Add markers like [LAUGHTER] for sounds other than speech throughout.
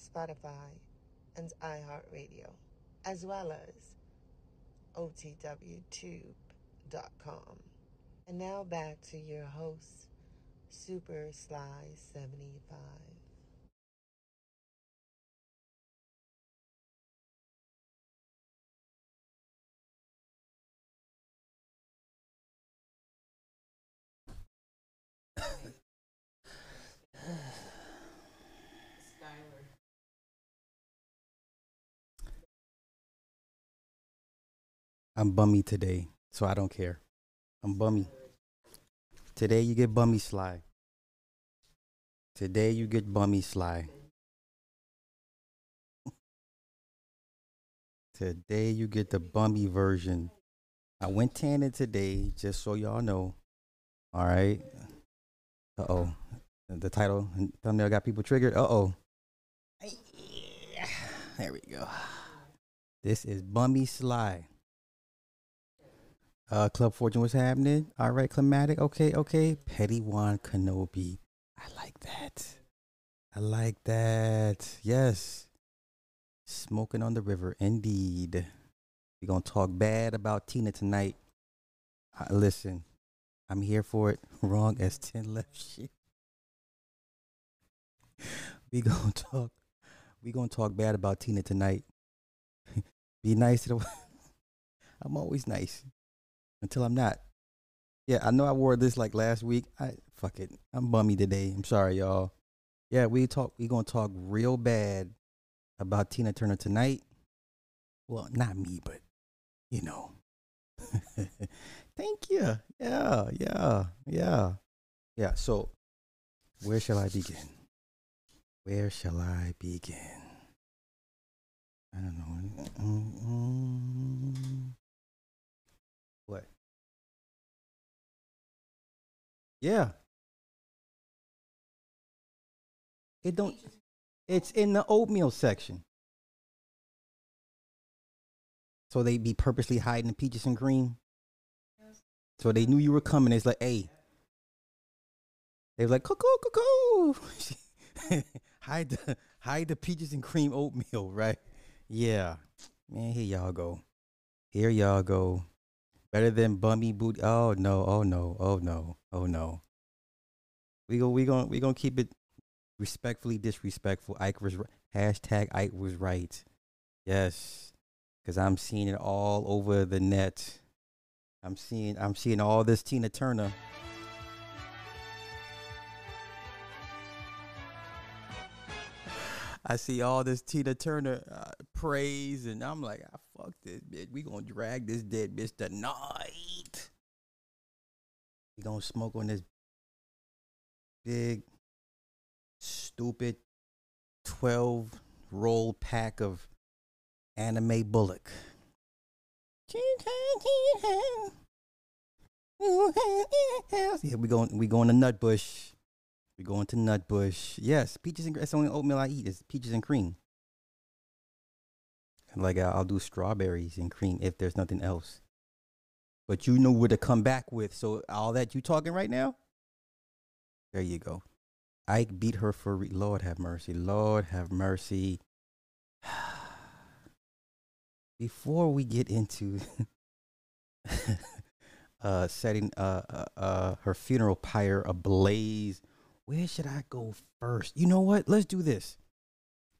Spotify, and iHeartRadio, as well as OTWTube.com. And now back to your host, Super Sly 75. I'm bummy today, so I don't care. I'm bummy. Today you get bummy sly. Today you get bummy sly. Today you get the bummy version. I went tanning today, just so y'all know. All right. Uh oh. The title and thumbnail got people triggered. Uh oh. There we go. This is Bummy Sly. Uh, Club Fortune, what's happening? All right, climatic. Okay, okay. Petty Wan Kenobi. I like that. I like that. Yes. Smoking on the river, indeed. We're gonna talk bad about Tina tonight. Uh, listen, I'm here for it. [LAUGHS] Wrong as ten left shit. We gonna talk. We gonna talk bad about Tina tonight. [LAUGHS] Be nice to the. [LAUGHS] I'm always nice until I'm not. Yeah, I know I wore this like last week. I fuck it. I'm bummy today. I'm sorry, y'all. Yeah, we talk. We gonna talk real bad about Tina Turner tonight. Well, not me, but you know. [LAUGHS] Thank you. Yeah, yeah, yeah, yeah. So, where shall I begin? Where shall I begin? I don't know. Mm-mm. Yeah. It don't. It's in the oatmeal section. So they be purposely hiding the peaches and cream. So they knew you were coming. It's like, hey. They was like, cuckoo, cuckoo. [LAUGHS] hide the hide the peaches and cream oatmeal, right? Yeah. Man, here y'all go. Here y'all go. Better than bummy booty. Oh no, oh no, oh no, oh no. We go we going we gonna keep it respectfully disrespectful. Ike was hashtag Ike was right. Yes. Cause I'm seeing it all over the net. I'm seeing I'm seeing all this Tina Turner. I see all this Tina Turner uh, praise, and I'm like, ah, fuck this bitch. We gonna drag this dead bitch tonight. We gonna smoke on this big, stupid, twelve roll pack of Anna Mae Bullock. Yeah, we going we going to Nutbush. We going to Nutbush. Yes, peaches and that's the only oatmeal I eat is peaches and cream. And like I'll do strawberries and cream if there's nothing else. But you know what to come back with. So all that you talking right now, there you go. Ike beat her for re- Lord have mercy. Lord have mercy. [SIGHS] Before we get into [LAUGHS] uh setting uh, uh uh her funeral pyre ablaze, where should I go first? You know what? Let's do this.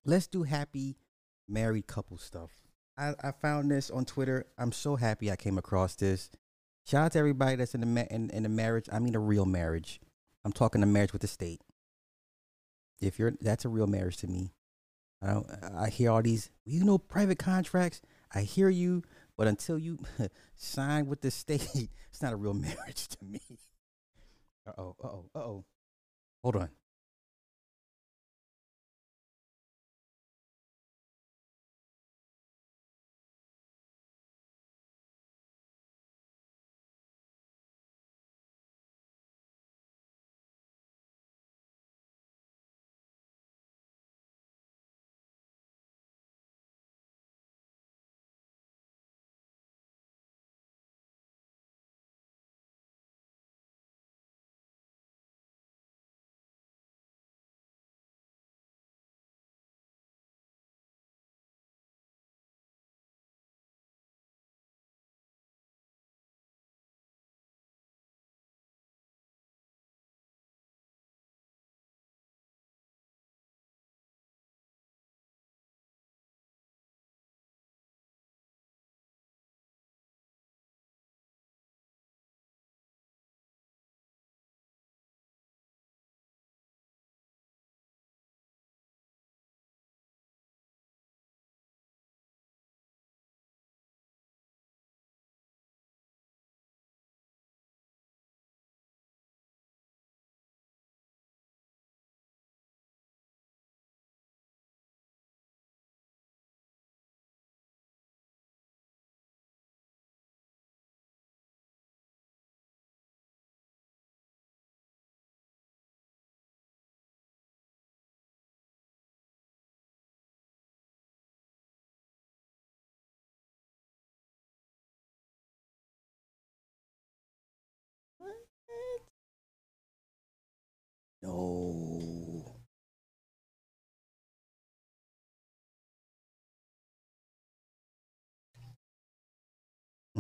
Let's do happy married couple stuff. I, I found this on Twitter. I'm so happy I came across this. Shout out to everybody that's in the ma- in, in a marriage. I mean a real marriage. I'm talking a marriage with the state. If you're that's a real marriage to me. I don't, I hear all these you know private contracts. I hear you, but until you [LAUGHS] sign with the state, [LAUGHS] it's not a real [LAUGHS] marriage to me. Uh oh, uh oh, uh oh. Hold on.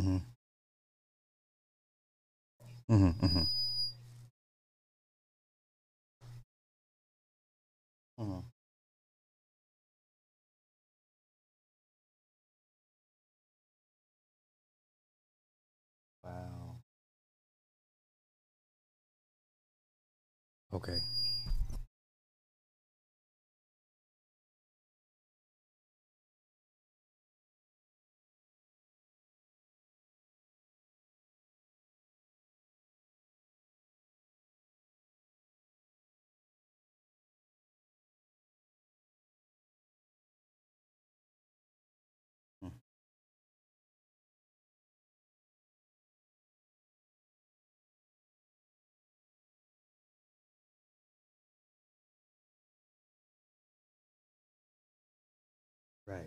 Mm-hmm. Mm-hmm. Mm-hmm. Mm-hmm. Wow. Okay.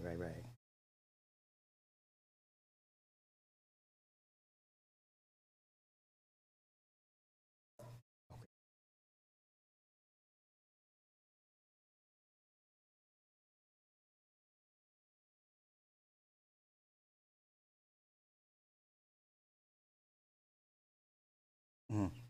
Right, right, right. Mm.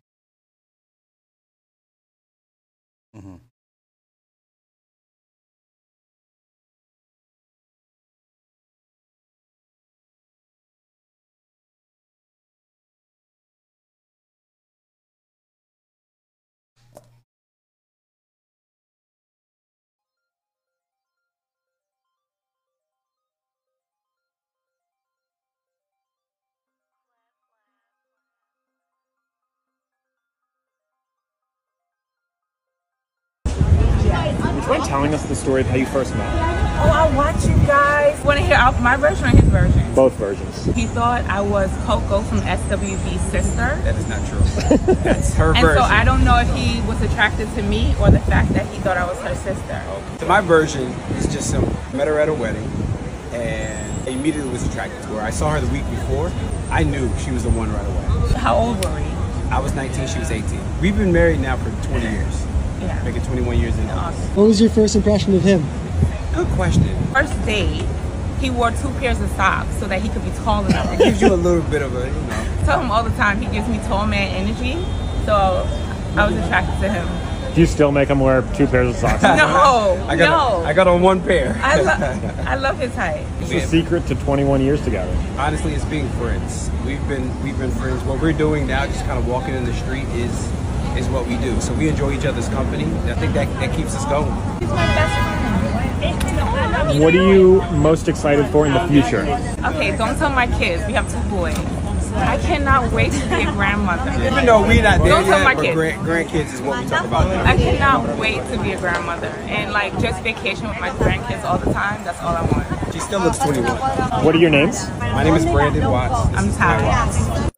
Mind telling us the story of how you first met? Oh, I watch you guys. Want to hear my version or his version? Both versions. He thought I was Coco from SWV's sister. That is not true. [LAUGHS] That's her And version. so I don't know if he was attracted to me or the fact that he thought I was her sister. So my version is just simple. Met her at a wedding and immediately was attracted to her. I saw her the week before. I knew she was the one right away. How old were we? I was 19, she was 18. We've been married now for 20 years. Yeah. Making 21 years in Awesome. What was your first impression of him? Good question. First date, he wore two pairs of socks so that he could be tall enough. It gives you a little bit of a, you know. I [LAUGHS] tell him all the time he gives me tall man energy. So I was attracted to him. Do you still make him wear two pairs of socks? [LAUGHS] No, I got, no. I got on one pair. I, lo- [LAUGHS] I love his height. What's the secret to 21 years together? Honestly, it's being friends. We've been we've been friends. What we're doing now, just kind of walking in the street, is is what we do. So we enjoy each other's company. I think that that keeps us going. He's my best friend. What are you most excited for in the future? Okay, don't tell my kids. We have two boys. I cannot wait to be a grandmother. Even though we're not there Don't tell yet, my kids. grand, grandkids is what we talk about now. I cannot wait to be a grandmother and like just vacation with my grandkids all the time. That's all I want. She still looks 21. What are your names? My name is Brandon Watts. This I'm is Ty tired. Watts.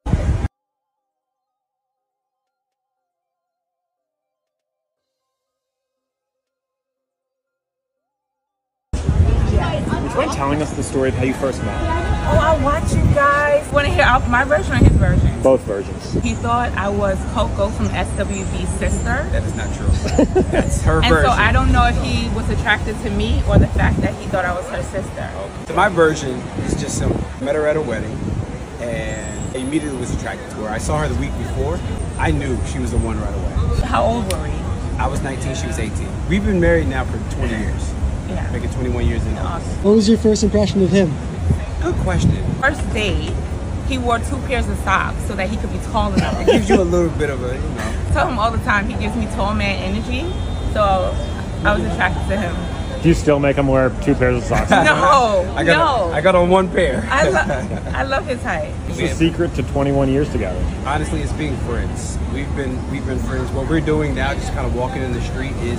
Story of how you first met? Oh, I watch you guys. Want to hear out my version or his version? Both versions. He thought I was Coco from SWV's sister. That is not true. [LAUGHS] That's her And version. so I don't know if he was attracted to me or the fact that he thought I was her sister. So my version is just simple. Met her at a wedding and immediately was attracted to her. I saw her the week before. I knew she was the one right away. How old were we? I was 19, she was 18. We've been married now for 20 years. Yeah. Making 21 years in August. Awesome. What was your first impression of him? Good question. First date, he wore two pairs of socks so that he could be tall enough. It gives you a little bit of a, you know. I [LAUGHS] tell him all the time he gives me tall man energy. So I was attracted to him. Do you still make him wear two pairs of socks? [LAUGHS] No, I got, no. I got on one pair. I, lo- [LAUGHS] I love his height. What's the secret to 21 years together? Honestly, it's being friends. We've been we've been friends. What we're doing now, just kind of walking in the street, is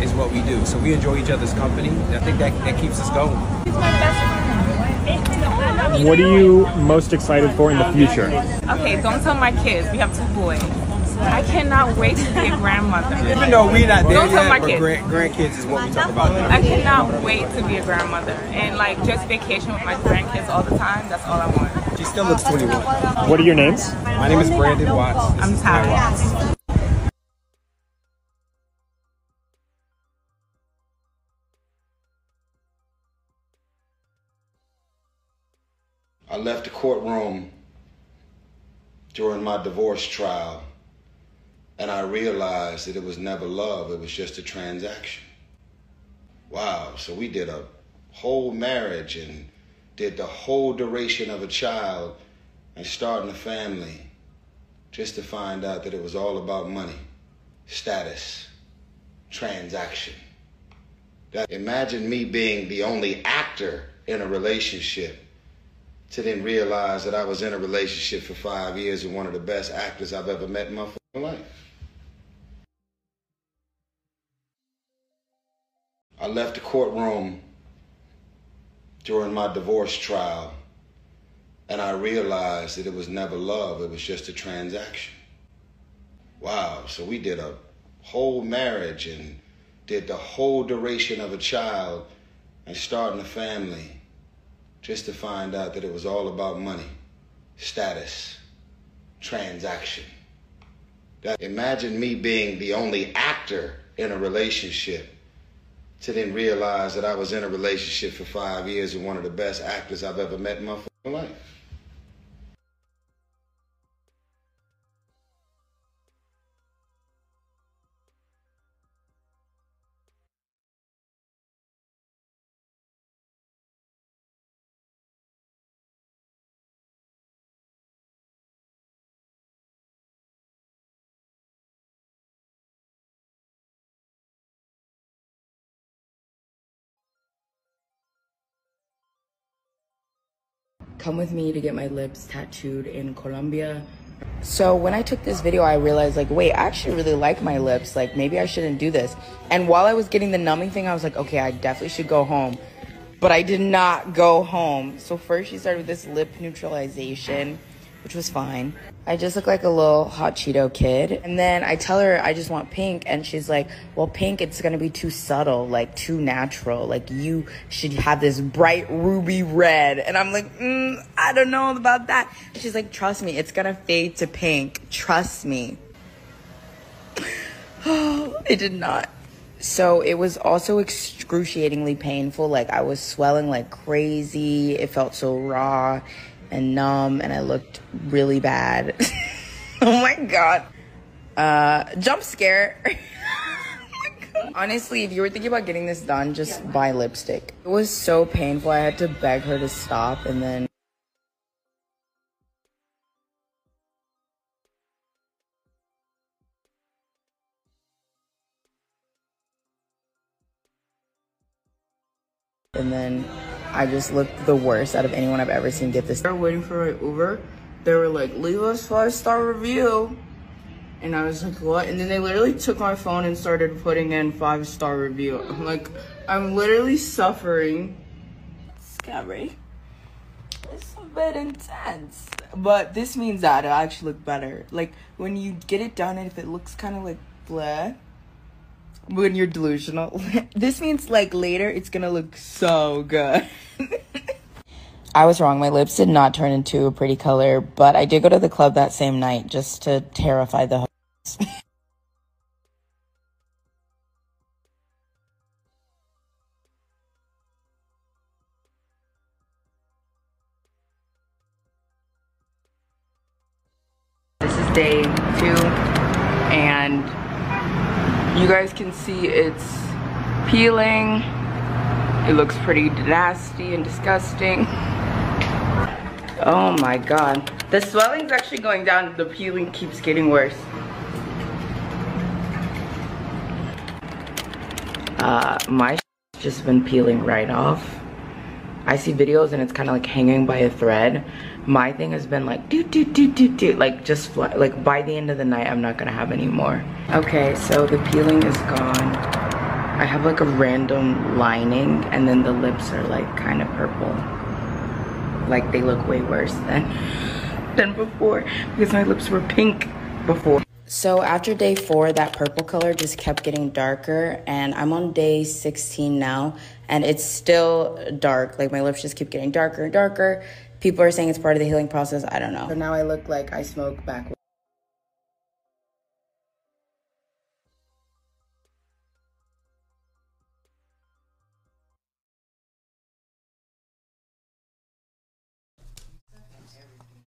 is what we do. So we enjoy each other's company. I think that that keeps us going. He's my best friend. What are you most excited for in the future? Okay, don't tell my kids. We have two boys. I cannot wait to be a grandmother. Even though we're not there Don't tell yet, my kids. grand, grandkids is what we talk about now. I cannot wait to be a grandmother and like just vacation with my grandkids all the time. That's all I want. She still looks 21. What are your names? My name is Brandon Watts. This I'm is left the courtroom during my divorce trial and I realized that it was never love, it was just a transaction. Wow, so we did a whole marriage and did the whole duration of a child and starting a family just to find out that it was all about money, status, transaction. That imagine me being the only actor in a relationship to then realize that I was in a relationship for five years with one of the best actors I've ever met in my life. I left the courtroom during my divorce trial and I realized that it was never love, it was just a transaction. Wow, so we did a whole marriage and did the whole duration of a child and starting a family just to find out that it was all about money, status, transaction. That imagine me being the only actor in a relationship to then realize that I was in a relationship for five years with one of the best actors I've ever met in my life. Come with me to get my lips tattooed in Colombia. So when I took this video, I realized like, wait, I actually really like my lips. Like maybe I shouldn't do this. And while I was getting the numbing thing, I was like, okay, I definitely should go home. But I did not go home. So first she started with this lip neutralization which was fine. I just look like a little hot Cheeto kid. And then I tell her I just want pink, and she's like, Well, pink, it's gonna be too subtle, like too natural. Like, you should have this bright ruby red. And I'm like, mm, I don't know about that. She's like, Trust me, it's gonna fade to pink. Trust me. [SIGHS] it did not. So it was also excruciatingly painful. Like, I was swelling like crazy. It felt so raw and numb and I looked really bad. [LAUGHS] oh my god. Uh, jump scare. [LAUGHS] oh Honestly, if you were thinking about getting this done, just buy lipstick. It was so painful. I had to beg her to stop and then and then I just looked the worst out of anyone I've ever seen get this. They were waiting for my Uber. They were like, leave us five star review. And I was like, what? And then they literally took my phone and started putting in five star review. I'm like, I'm literally suffering. Scary. It's a bit intense. But this means that it actually look better. Like when you get it done and if it looks kind of like bleh, when you're delusional. [LAUGHS] this means like later it's gonna look so good. [LAUGHS] I was wrong. My lips did not turn into a pretty color, but I did go to the club that same night just to terrify the hosts. [LAUGHS] see it's peeling. It looks pretty nasty and disgusting. Oh my god. The swelling's actually going down. The peeling keeps getting worse. Uh, my just been peeling right off. I see videos and it's kind of like hanging by a thread. My thing has been like do do do do do like just fly, like by the end of the night I'm not gonna have any more. Okay, so the peeling is gone. I have like a random lining and then the lips are like kind of purple. Like they look way worse than [LAUGHS] than before because my lips were pink before. So after day four, that purple color just kept getting darker and I'm on day 16 now and it's still dark. Like my lips just keep getting darker and darker. People are saying it's part of the healing process. I don't know. So now I look like I smoke backwards.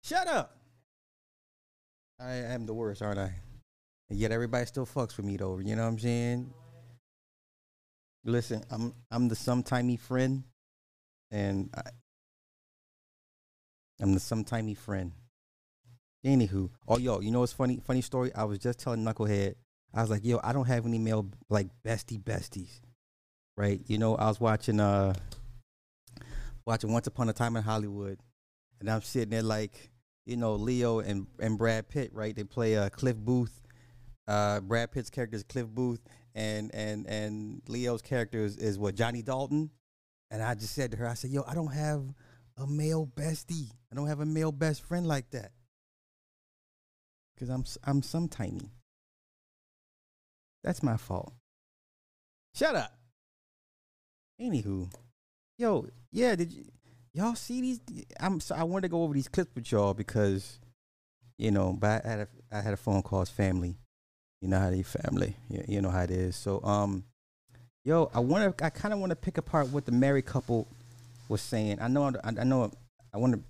Shut up. I am the worst, aren't I? And yet everybody still fucks with me though. You know what I'm saying? Listen, I'm I'm the sometimey friend, and I, I'm the sometimey friend. Anywho, oh yo, you know what's funny? Funny story. I was just telling Knucklehead. I was like, yo, I don't have any male like bestie besties, right? You know, I was watching uh watching Once Upon a Time in Hollywood, and I'm sitting there like, you know, Leo and and Brad Pitt, right? They play uh Cliff Booth. Uh, Brad Pitt's character is Cliff Booth, and and and Leo's character is, is what Johnny Dalton. And I just said to her, I said, yo, I don't have a male bestie. I don't have a male best friend like that. Cause I'm I'm some tiny. That's my fault. Shut up. Anywho, yo, yeah, did you y'all see these? I'm so I wanted to go over these clips with y'all because, you know, but I had a I had a phone call family. You know how they family. You, you know how it is. So um, yo, I want to I kind of want to pick apart what the married couple was saying. I know I, I know I want to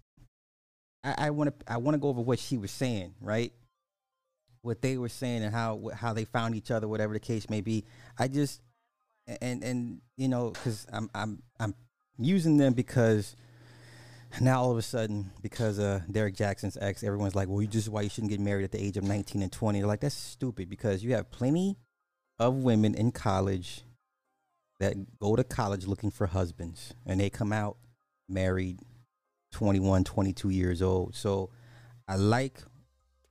I want to I want to go over what she was saying, right? What they were saying and how how they found each other, whatever the case may be. I just and and you know because I'm I'm I'm using them because now all of a sudden because uh Derek Jackson's ex, everyone's like, well, you just why you shouldn't get married at the age of 19 and 20. They're like, that's stupid because you have plenty of women in college that go to college looking for husbands and they come out married 21 22 years old. So i like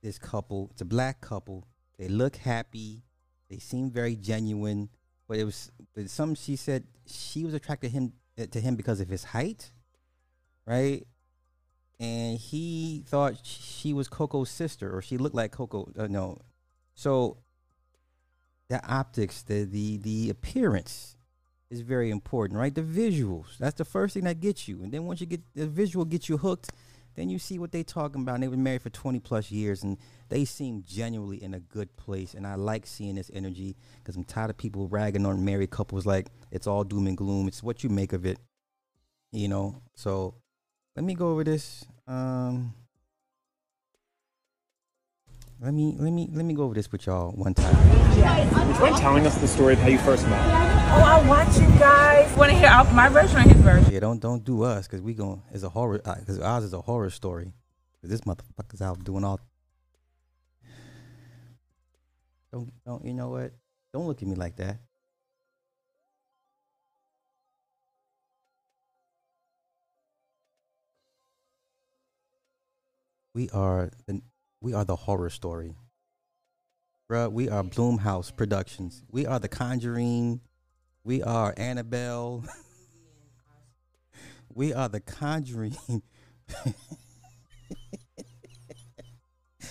this couple. It's a black couple. They look happy. They seem very genuine. But it was but some she said she was attracted him uh, to him because of his height right? And he thought she was coco's sister or she looked like coco uh, no. So the optics the the the appearance is very important, right? The visuals. That's the first thing that gets you. And then once you get the visual gets you hooked, then you see what they're talking about. And they were married for 20 plus years and they seem genuinely in a good place. And I like seeing this energy because I'm tired of people ragging on married couples like it's all doom and gloom. It's what you make of it. You know? So let me go over this. Um let me let me let me go over this with y'all one time. Would you mind telling us the story of how you first met? Oh, I watch you guys. Want to hear my version or his version? Yeah, don't don't do us because we going it's a horror uh, because ours is a horror story. this motherfucker's out doing all. Don't don't you know what? Don't look at me like that. We are the we are the horror story. Bruh, we are Blumhouse Productions. We are the Conjuring. We are Annabelle. [LAUGHS] we are the Conjuring. [LAUGHS]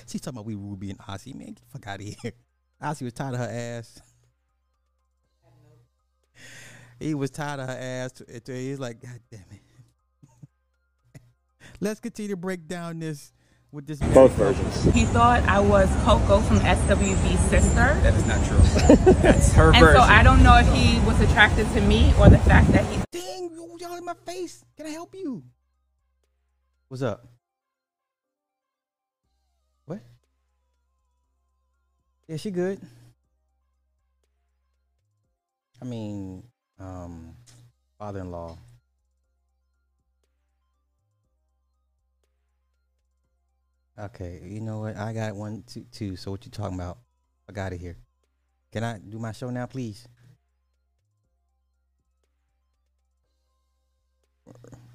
She's talking about we Ruby and Ossie. Man, get the fuck out of here. Ossie was tired of her ass. He was tired of her ass. He's like, God damn it. [LAUGHS] Let's continue to break down this with this. Both versions. He thought I was Coco from SWV's sister. That is not true. That's her And version. so I don't know if he was attracted to me or the fact that he Dang, you- y'all in my face. Can I help you? What's up? What? Yeah, she good. I mean, um, father-in-law. Okay, you know what? I got one, two, two. So what you talking about? I got it here. Can I do my show now, please?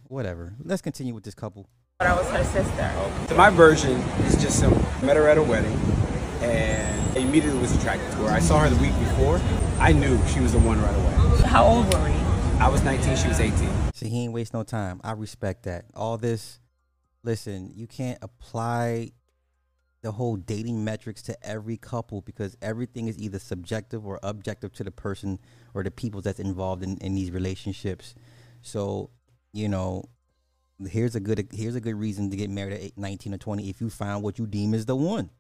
Whatever. Let's continue with this couple. thought I was her sister. So my version is just simple. Met her at a wedding, and immediately was attracted to her. I saw her the week before. I knew she was the one right away. How old were we? I was 19, she was 18. See, he ain't waste no time. I respect that. All this, listen, you can't apply the whole dating metrics to every couple because everything is either subjective or objective to the person or the people that's involved in, in these relationships. So, you know, here's a good here's a good reason to get married at eight- 19 or 20 if you find what you deem is the one.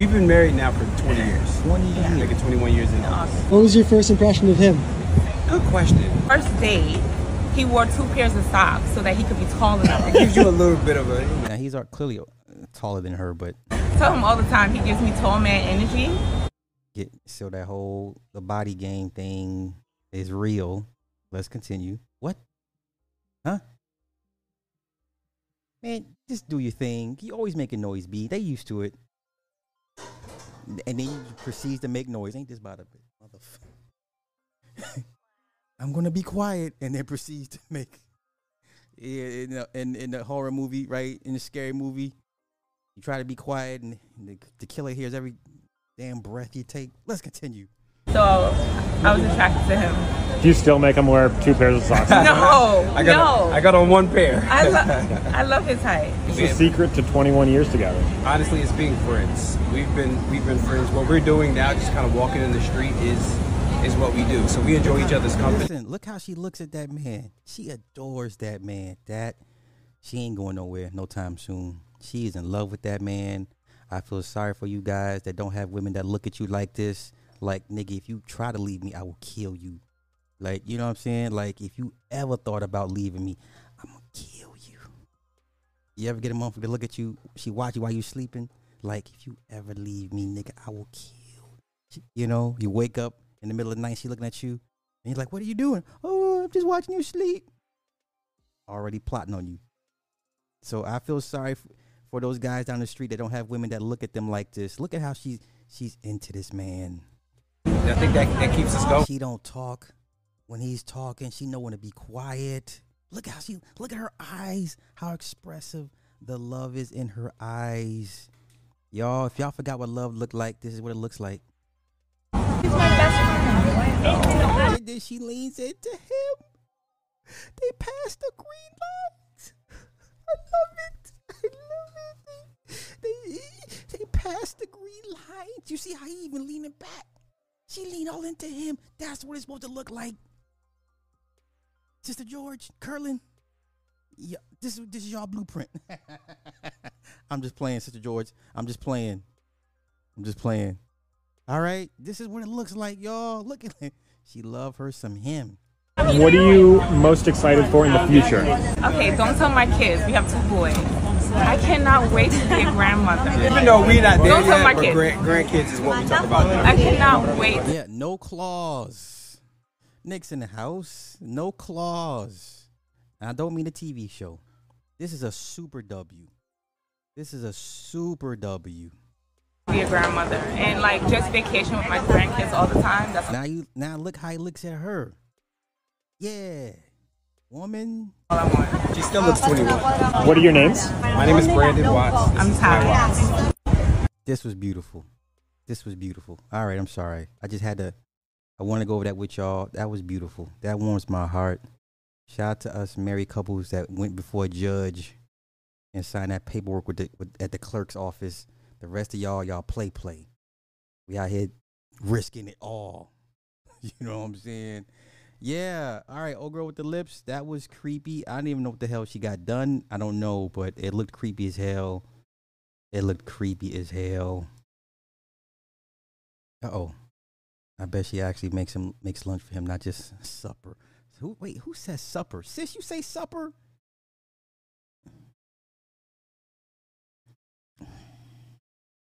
We've been married now for 20 years. 20 I think years. it's 21 years in. What was your first impression of him? Good question. First date, he wore two pairs of socks so that he could be tall enough. It gives you a little bit of a. Now he's clearly taller than her, but tell him all the time he gives me tall man energy. get so that whole the body game thing is real. Let's continue. What? Huh? Man, just do your thing. You always make a noise, B. They used to it. And then you proceeds to make noise. Ain't this about a bit, motherfucker? [LAUGHS] I'm gonna be quiet, and then [LAUGHS] proceeds to make. Yeah, in the, in, in the horror movie, right? In the scary movie, you try to be quiet, and the, the killer hears every damn breath you take. Let's continue. So I was attracted to him. Do you still make him wear two pairs of socks? [LAUGHS] [LAUGHS] No, I got. no. I got on one pair. I, lo- I love his height. What's the secret to 21 years together? Honestly, it's being friends. We've been we've been friends. What we're doing now, just kind of walking in the street, is is what we do. So we enjoy each other's company. Listen, look how she looks at that man. She adores that man. That she ain't going nowhere no time soon. She is in love with that man. I feel sorry for you guys that don't have women that look at you like this. Like, nigga, if you try to leave me, I will kill you. Like, you know what I'm saying? Like, if you ever thought about leaving me, I'm gonna kill you. You ever get a motherfucker to look at you? She watch you while you sleeping. Like, if you ever leave me, nigga, I will kill. you. You know, you wake up in the middle of the night, she looking at you, and you're like, "What are you doing?" Oh, I'm just watching you sleep. Already plotting on you. So I feel sorry f- for those guys down the street that don't have women that look at them like this. Look at how she's she's into this man. I think that that keeps us going. She don't talk when he's talking. She know when to be quiet. Look how she look at her eyes. How expressive the love is in her eyes. Y'all, if y'all forgot what love looked like, this is what it looks like. Friend. And then she leans into him. They passed the green light. I love it. I love it. They, they passed the green light. You see how he even leaning back? She leaned all into him. That's what it's supposed to look like. Sister George, Curlin. Yeah, this is this is y'all blueprint. [LAUGHS] I'm just playing, Sister George. I'm just playing. I'm just playing. All right, this is what it looks like, y'all. Look at it. [LAUGHS] She love her some him. What are you most excited for in the future? Okay, don't tell my kids. We have two boys. I cannot wait to be a grandmother. Even though we're not there Don't tell yet, my kids. grand, grandkids is what we talk about. Now. I cannot wait. Yeah, no claws. Nick's in the house. No claws. And I don't mean a TV show. This is a super W. This is a super W. Be a grandmother and like just vacation with my grandkids all the time. That's Now you now look how he looks at her. Yeah. Woman. all I want. She still looks 21. What are your names? My name is Brandon Watts. This I'm Ty tired. Watts. This was beautiful. This was beautiful. All right, I'm sorry. I just had to I want to go over that with y'all. That was beautiful. That warms my heart. Shout out to us married couples that went before a judge and signed that paperwork with the with, at the clerk's office. The rest of y'all, y'all play play. We out here risking it all. [LAUGHS] You know what I'm saying? Yeah. All right. Old girl with the lips. That was creepy. I didn't even know what the hell she got done. I don't know, but it looked creepy as hell. It looked creepy as hell. Uh oh. I bet she actually makes him makes lunch for him, not just supper. Who wait, who says supper? Sis, you say supper?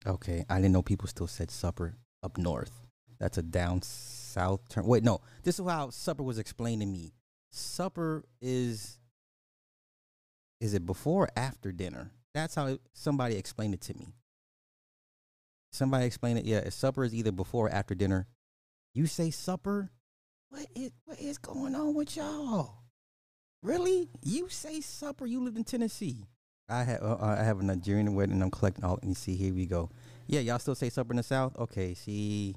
Okay, I didn't know people still said supper up north. That's a down south term. Wait, no. This is how supper was explained to me. Supper is is it before or after dinner? That's how somebody explained it to me. Somebody explained it. Yeah, supper is either before or after dinner. You say supper? What is what is going on with y'all? Really? You say supper? You lived in Tennessee. I have uh, I have a Nigerian wedding. and I'm collecting all. Me see. Here we go. Yeah, y'all still say supper in the South? Okay. See,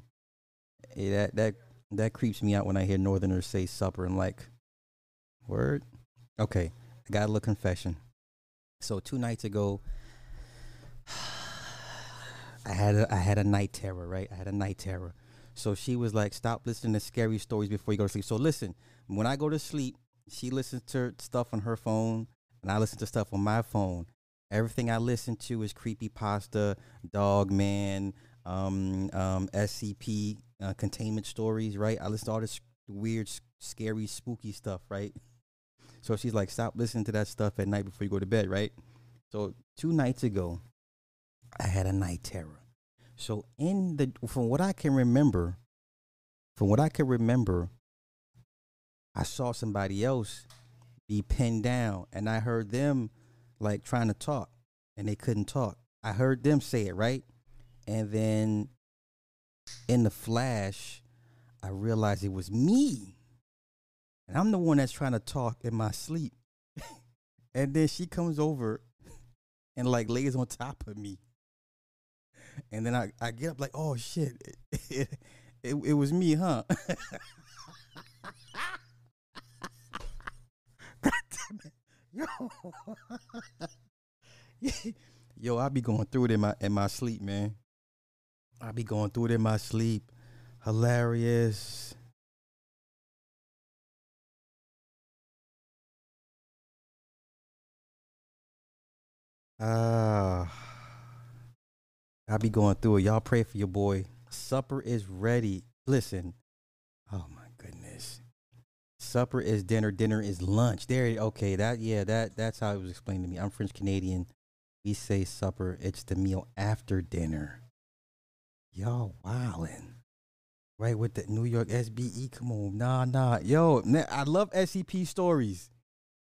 yeah, that that that creeps me out when I hear Northerners say supper and like, word. Okay, I got a little confession. So two nights ago, [SIGHS] I had a, I had a night terror. Right, I had a night terror. So she was like, "Stop listening to scary stories before you go to sleep." So listen, when I go to sleep, she listens to stuff on her phone, and I listen to stuff on my phone. Everything I listen to is creepy pasta, dog man, um, um, SCP, uh, containment stories. Right? I listen to all this weird, scary, spooky stuff. Right? So she's like, stop listening to that stuff at night before you go to bed, right? So two nights ago, I had a night terror. So in the from what I can remember, from what I can remember, I saw somebody else be pinned down and I heard them like trying to talk and they couldn't talk. I heard them say it, right? And then in the flash, I realized it was me. And I'm the one that's trying to talk in my sleep. [LAUGHS] and then she comes over and like lays on top of me. And then I, I get up like, oh shit, [LAUGHS] it, it, it was me, huh? [LAUGHS] God damn it. Yo. Yo, I be going through it in my in my sleep, man. I be going through it in my sleep. Hilarious. Ah. I be going through it. Y'all pray for your boy. Supper is ready. Listen. Oh my. Supper is dinner. Dinner is lunch. There. Okay. That. Yeah. That. That's how it was explained to me. I'm French Canadian. We say supper. It's the meal after dinner. Y'all wildin'. Right with the New York SBE. Come on. Nah. Nah. Yo. I love SCP stories.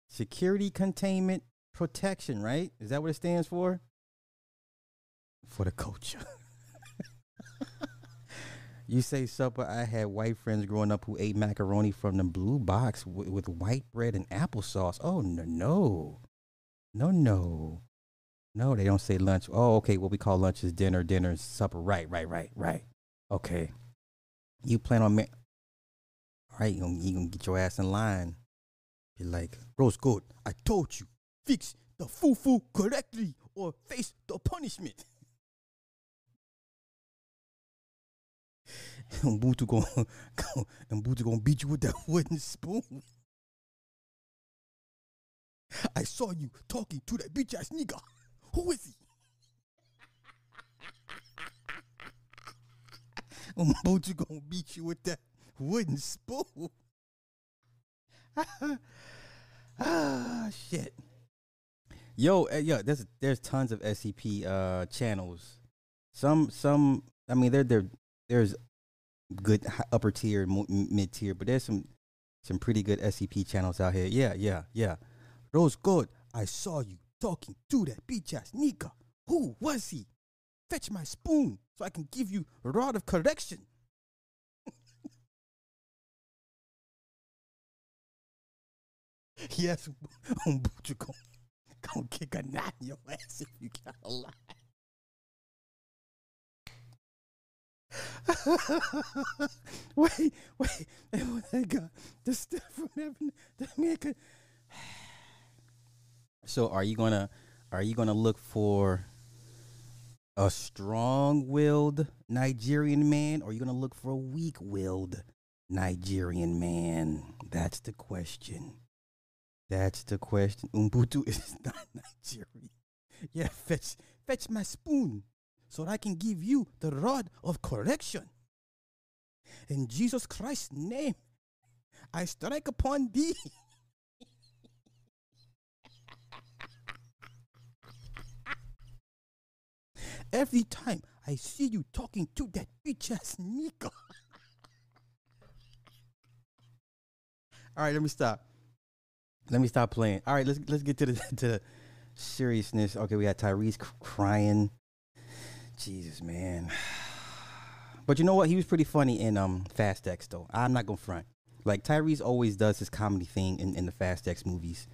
Security containment protection. Right. Is that what it stands for? for the culture. [LAUGHS] you say supper. I had white friends growing up who ate macaroni from the blue box w- with white bread and applesauce. Oh no, no, no, no, no. They don't say lunch. Oh, okay. What we call lunch is dinner. Dinner is supper. Right, right, right, right. Okay. You plan on me? All right, you gonna, you gonna get your ass in line. Be like, Rose Gold, I told you, fix the fufu correctly or face the punishment. [LAUGHS] and Butu gonna [LAUGHS] and Butu gonna beat you with that [LAUGHS] wooden spoon. I saw you talking to that bitch ass nigga. Who is he? and Butu gonna beat you with that wooden spoon. ah shit. Yo, uh, yeah, there's there's tons of SCP uh channels. Some some I mean there there there's good upper tier, mid tier, but there's some some pretty good SCP channels out here. Yeah, yeah, yeah. Rose Gold, I saw you talking to that bitch ass nigga. Who was he? Fetch my spoon so I can give you a rod of correction. [LAUGHS] yes, [LAUGHS] gonna, gonna kick a knot in your ass if you got a lie. [LAUGHS] wait, wait. And when they got the stuff from heaven, the man could. [SIGHS] So, are you gonna, are you gonna look for a strong-willed Nigerian man, or are you gonna look for a weak-willed Nigerian man? That's the question. That's the question. Umbutu [LAUGHS] is not Nigerian. Yeah, fetch, fetch my spoon so that I can give you the rod of correction. In Jesus Christ's name, I strike upon thee. Every time I see you talking to that bitch ass nigga. All right, let me stop. Let me stop playing. All right, let's let's get to the to seriousness. Okay, we got Tyrese crying. Jesus, man. [SIGHS] But you know what? He was pretty funny in um Fast X though. I'm not gonna front. Like Tyrese always does his comedy thing in, in the Fast X movies.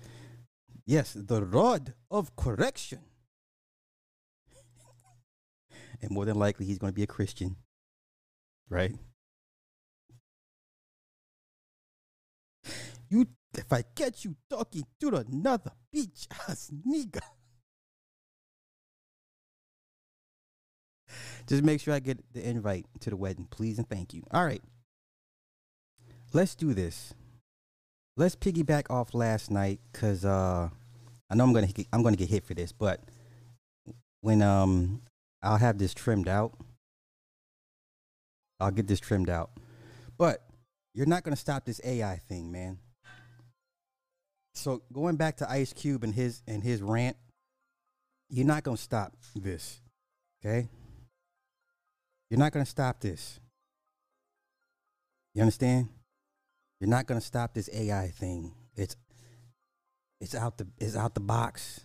Yes, the rod of correction. [LAUGHS] and more than likely he's gonna be a Christian. Right? You if I catch you talking to another bitch ass nigga. Just make sure I get the invite to the wedding, please and thank you. All right. Let's do this. Let's piggyback off last night cuz uh I know I'm going to I'm going to get hit for this, but when um I'll have this trimmed out. I'll get this trimmed out. But you're not going to stop this AI thing, man. so going back to Ice Cube and his and his rant, you're not gonna stop this, okay? You're not gonna stop this. You understand? You're not gonna stop this AI thing. It's it's out the it's out the box.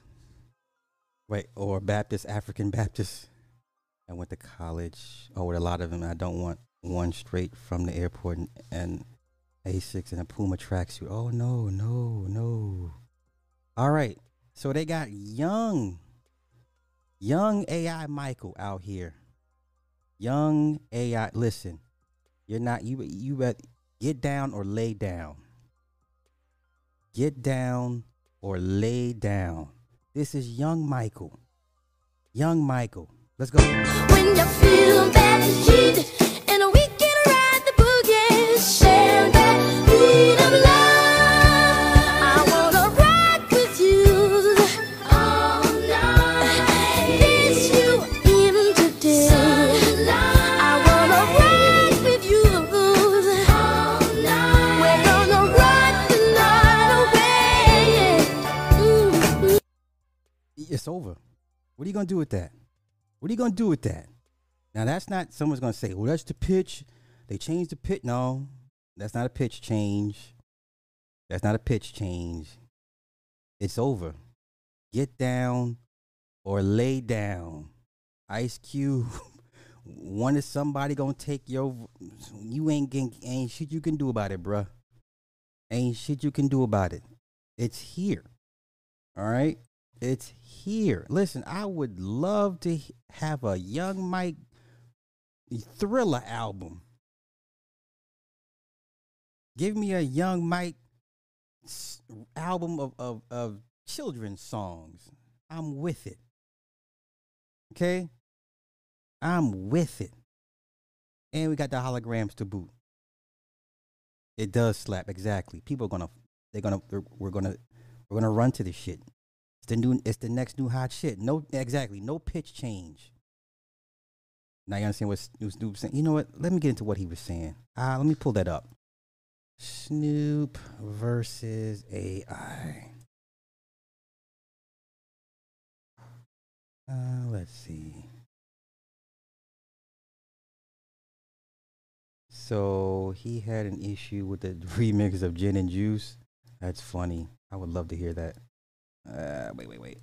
Wait, or Baptist, African Baptist. I went to college. Oh, with a lot of them, I don't want one straight from the airport and, and Asics and a Puma tracksuit. Oh no, no, no. All right. So they got young, young AI Michael out here. Young AI. Listen, you're not you. You. Get down or lay down. Get down or lay down. This is young Michael. Young Michael. Let's go. It's over. What are you gonna do with that? What are you gonna do with that? Now that's not someone's gonna say, well, that's the pitch. They changed the pitch. No, that's not a pitch change. That's not a pitch change. It's over. Get down or lay down. Ice Cube. [LAUGHS] One is somebody gonna take your you ain't getting ain't shit you can do about it, bruh. Ain't shit you can do about it. It's here. All right? It's here. Listen, I would love to have a Young Mike thriller album. Give me a Young Mike album of, of, of children's songs. I'm with it. Okay? I'm with it. And we got the holograms to boot. It does slap exactly. People are gonna they're gonna they're, we're gonna we're gonna run to this shit. It's the new it's the next new hot shit. No exactly, no pitch change. Now you understand what Snoop saying? You know what? Let me get into what he was saying. Ah, let me pull that up. Snoop versus AI. Uh, let's see. So he had an issue with the [LAUGHS] remix of Gin and Juice. That's funny. I would love to hear that. Uh, wait, wait, wait.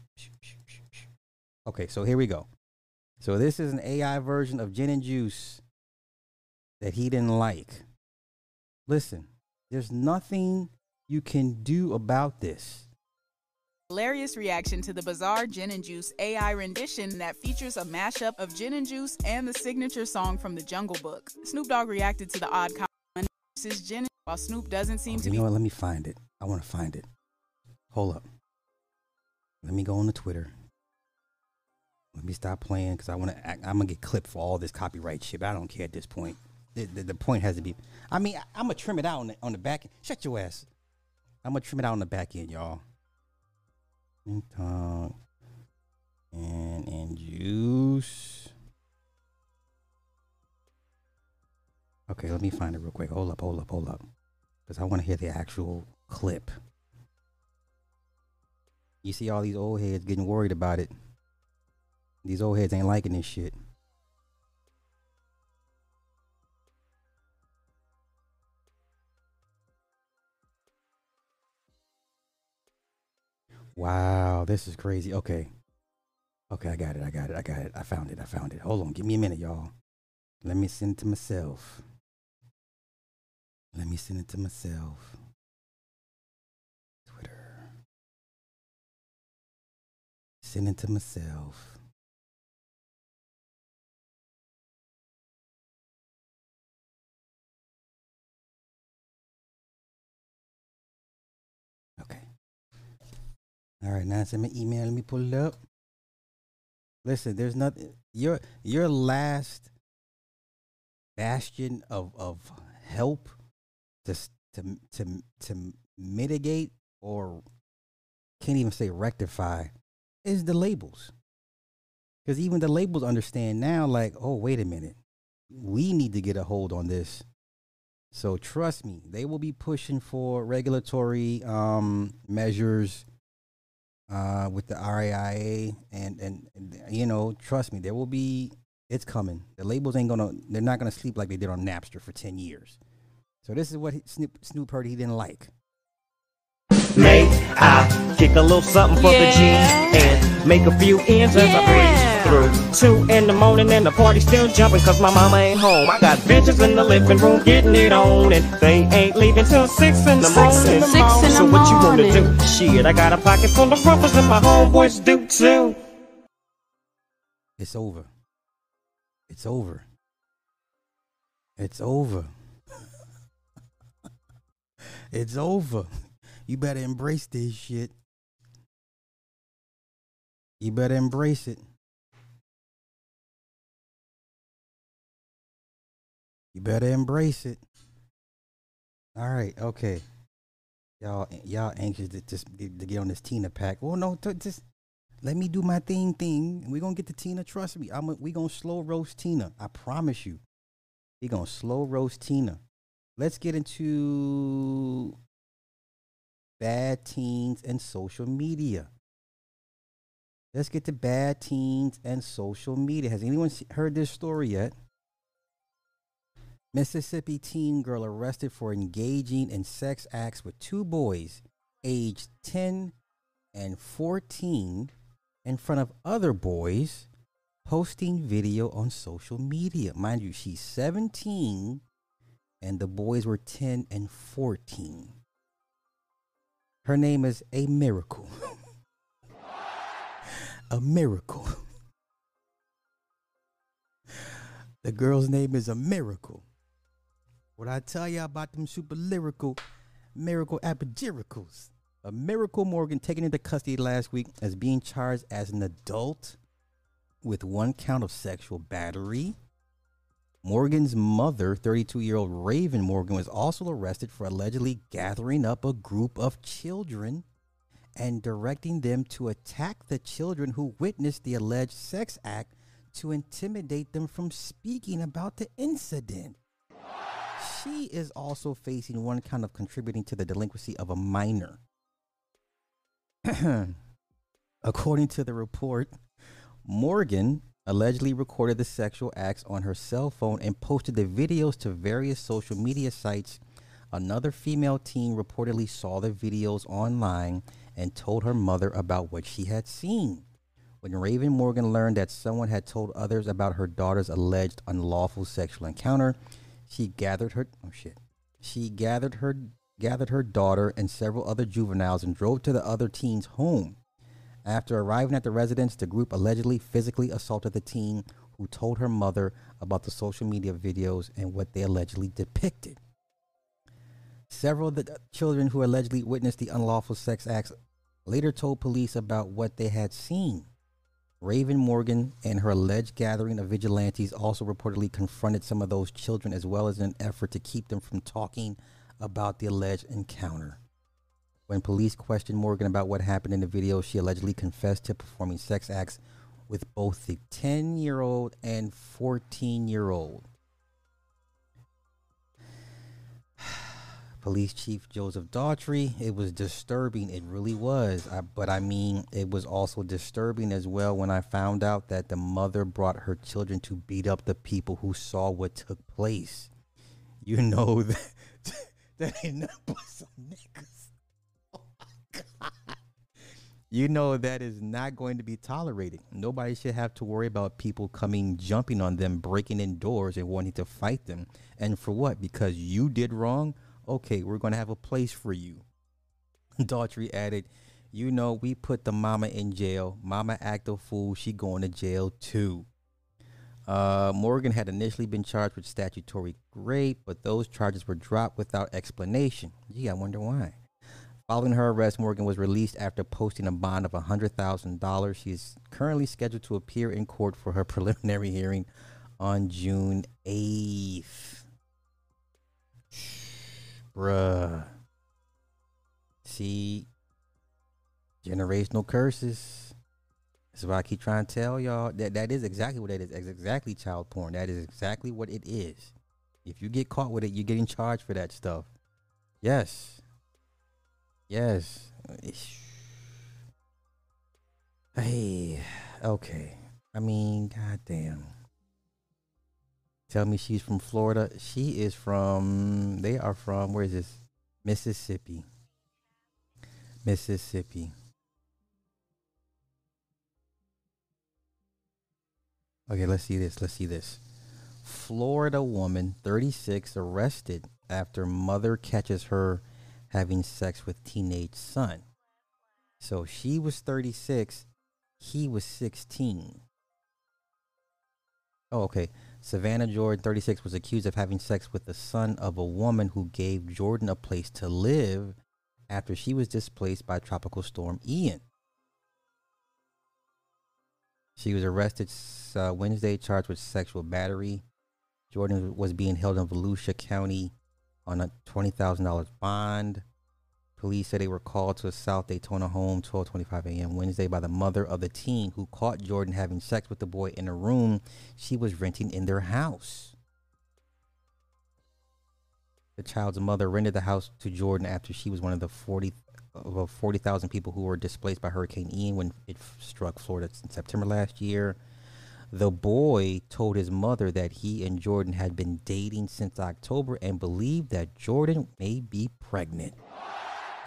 Okay, so here we go. So this is an AI version of Gin and Juice that he didn't like. Listen, there's nothing you can do about this. Hilarious reaction to the bizarre Gin and Juice AI rendition that features a mashup of Gin and Juice and the signature song from the Jungle Book. Snoop Dogg reacted to the odd comment. This is Gin, while Snoop doesn't seem Oh, to you be know what? Let me find it. I want to find it. Hold up. Let me go on the Twitter. Let me stop playing because I want to. I'm gonna get clipped for all this copyright shit. I don't care at this point. The, the, the point has to be. I mean, I, I'm gonna trim it out on the, on the back. end. Shut your ass. I'm gonna trim it out on the back end, y'all. And and juice. Okay, let me find it real quick. Hold up, hold up, hold up. Because I want to hear the actual clip. You see all these old heads getting worried about it. These old heads ain't liking this shit. Wow, this is crazy. Okay. Okay, I got it. I got it. I got it. I found it. I found it. Hold on. Give me a minute, y'all. Let me send it to myself. Let me send it to myself. It to myself. Okay. All right, now send me email. Let me pull it up. Listen, there's nothing. Your your last bastion of of help to to to to mitigate or can't even say rectify is the labels. Because even the labels understand now, like, oh, wait a minute, we need to get a hold on this. So trust me, they will be pushing for regulatory um, measures uh, with the RIAA, and, and you know, trust me, there will be. It's coming. The labels ain't gonna. They're not gonna sleep like they did on Napster for ten years. So this is what he, Snoop, Snoop heard he didn't like. May I kick a little something for the G and make a few ends as I breeze through. Two in the morning and the party still jumping cause my mama ain't home. I got bitches in the living room getting it on and they ain't leaving till six in the morning. Six in the so what you wanna morning. do? Shit, I got a pocket full of ruffles and my homeboys do too. It's over. It's over. It's over. [LAUGHS] it's over. You better embrace this shit. You better embrace it. You better embrace it. All right, okay. Y'all, y'all anxious to just to get on this Tina pack? Well, no, to, just let me do my thing. Thing. We're gonna get to Tina. Trust me. I'm. A, we gonna slow roast Tina. I promise you. We gonna slow roast Tina. Let's get into bad teens and social media. Let's get to bad teens and social media. Has anyone heard this story yet? Mississippi teen girl arrested for engaging in sex acts with two boys aged 10 and 14 in front of other boys posting video on social media. Mind you, she's 17 and the boys were 10 and 14. Her name is a miracle. [LAUGHS] a miracle. the girl's name is a miracle. What I tell y'all about them super lyrical miracle apogyricals. A miracle Morgan taken into custody last week as being charged as an adult with one count of sexual battery. Morgan's mother, 32 year old Raven Morgan, was also arrested for allegedly gathering up a group of children and directing them to attack the children who witnessed the alleged sex act to intimidate them from speaking about the incident. She is also facing one count of contributing to the delinquency of a minor. [CLEARS THROAT] According to the report, Morgan allegedly recorded the sexual acts on her cell phone and posted the videos to various social media sites. Another female teen reportedly saw the videos online and told her mother about what she had seen. When Raven Morgan learned that someone had told others about her daughter's alleged unlawful sexual encounter, she gathered her oh shit. She gathered her gathered her daughter and several other juveniles and drove to the other teen's home. After arriving at the residence, the group allegedly physically assaulted the teen who told her mother about the social media videos and what they allegedly depicted. Several of the children who allegedly witnessed the unlawful sex acts later told police about what they had seen. Raven Morgan and her alleged gathering of vigilantes also reportedly confronted some of those children as well as an effort to keep them from talking about the alleged encounter. When police questioned Morgan about what happened in the video, she allegedly confessed to performing sex acts with both the 10 year old and 14 year old. [SIGHS] Police Chief Joseph Daughtry, it was disturbing. It really was. I, but I mean, it was also disturbing as well when I found out that the mother brought her children to beat up the people who saw what took place. You know [LAUGHS] that that ain't nothing but some niggas. You know that is not going to be tolerated. Nobody should have to worry about people coming, jumping on them, breaking in doors, and wanting to fight them. And for what? Because you did wrong? Okay, we're going to have a place for you. [LAUGHS] Daughtry added, You know, we put the mama in jail. Mama act a fool. She going to jail too. Uh, Morgan had initially been charged with statutory rape, but those charges were dropped without explanation. Gee, I wonder why. Following her arrest, Morgan was released after posting a bond of $100,000. She is currently scheduled to appear in court for her [LAUGHS] preliminary hearing on June 8th. [SIGHS] Bruh. See, generational curses. That's why I keep trying to tell y'all that that is exactly what it is. It's exactly child porn. That is exactly what it is. If you get caught with it, you're getting charged for that stuff. Yes. Yes. [SIGHS] Hey, okay. I mean, goddamn. Tell me she's from Florida. She is from. They are from. Where is this? Mississippi. Mississippi. Okay, let's see this. Let's see this. Florida woman, 36, arrested after mother catches her having sex with teenage son. So she was 36, he was 16. Oh, okay. Savannah Jordan, 36, was accused of having sex with the son of a woman who gave Jordan a place to live after she was displaced by Tropical Storm Ian. She was arrested uh, Wednesday, charged with sexual battery. Jordan was being held in Volusia County on a $20,000 bond. Police said they were called to a South Daytona home 12:25 a.m. Wednesday by the mother of the teen who caught Jordan having sex with the boy in a room she was renting in their house. The child's mother rented the house to Jordan after she was one of the 40 of 40,000 people who were displaced by Hurricane Ian when it struck Florida in September last year. The boy told his mother that he and Jordan had been dating since October and believed that Jordan may be pregnant.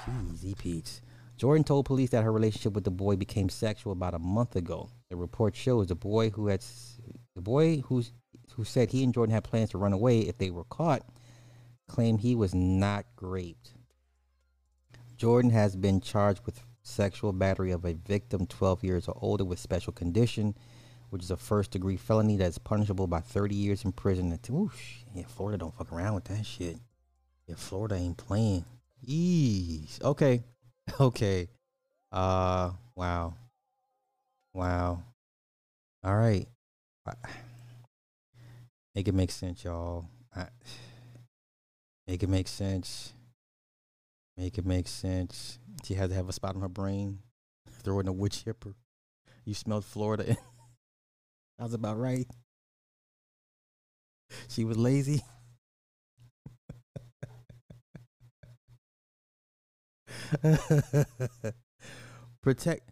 Jeez, Pete's. Jordan told police that her relationship with the boy became sexual about a month ago. The report shows the boy who had the boy who's who said he and Jordan had plans to run away if they were caught claimed he was not raped. Jordan has been charged with sexual battery of a victim 12 years or older with special condition, which is a first degree felony that's punishable by 30 years in prison. Whoosh, yeah, Florida don't fuck around with that shit. Yeah, Florida ain't playing. Ease. Okay. [LAUGHS] Okay. Uh wow. Wow. All right. Make it make sense, y'all. Make it make sense. Make it make sense. She had to have a spot on her brain. [LAUGHS] Throw in a wood chipper. You smelled Florida. Sounds about right. She was lazy. [LAUGHS] Protect.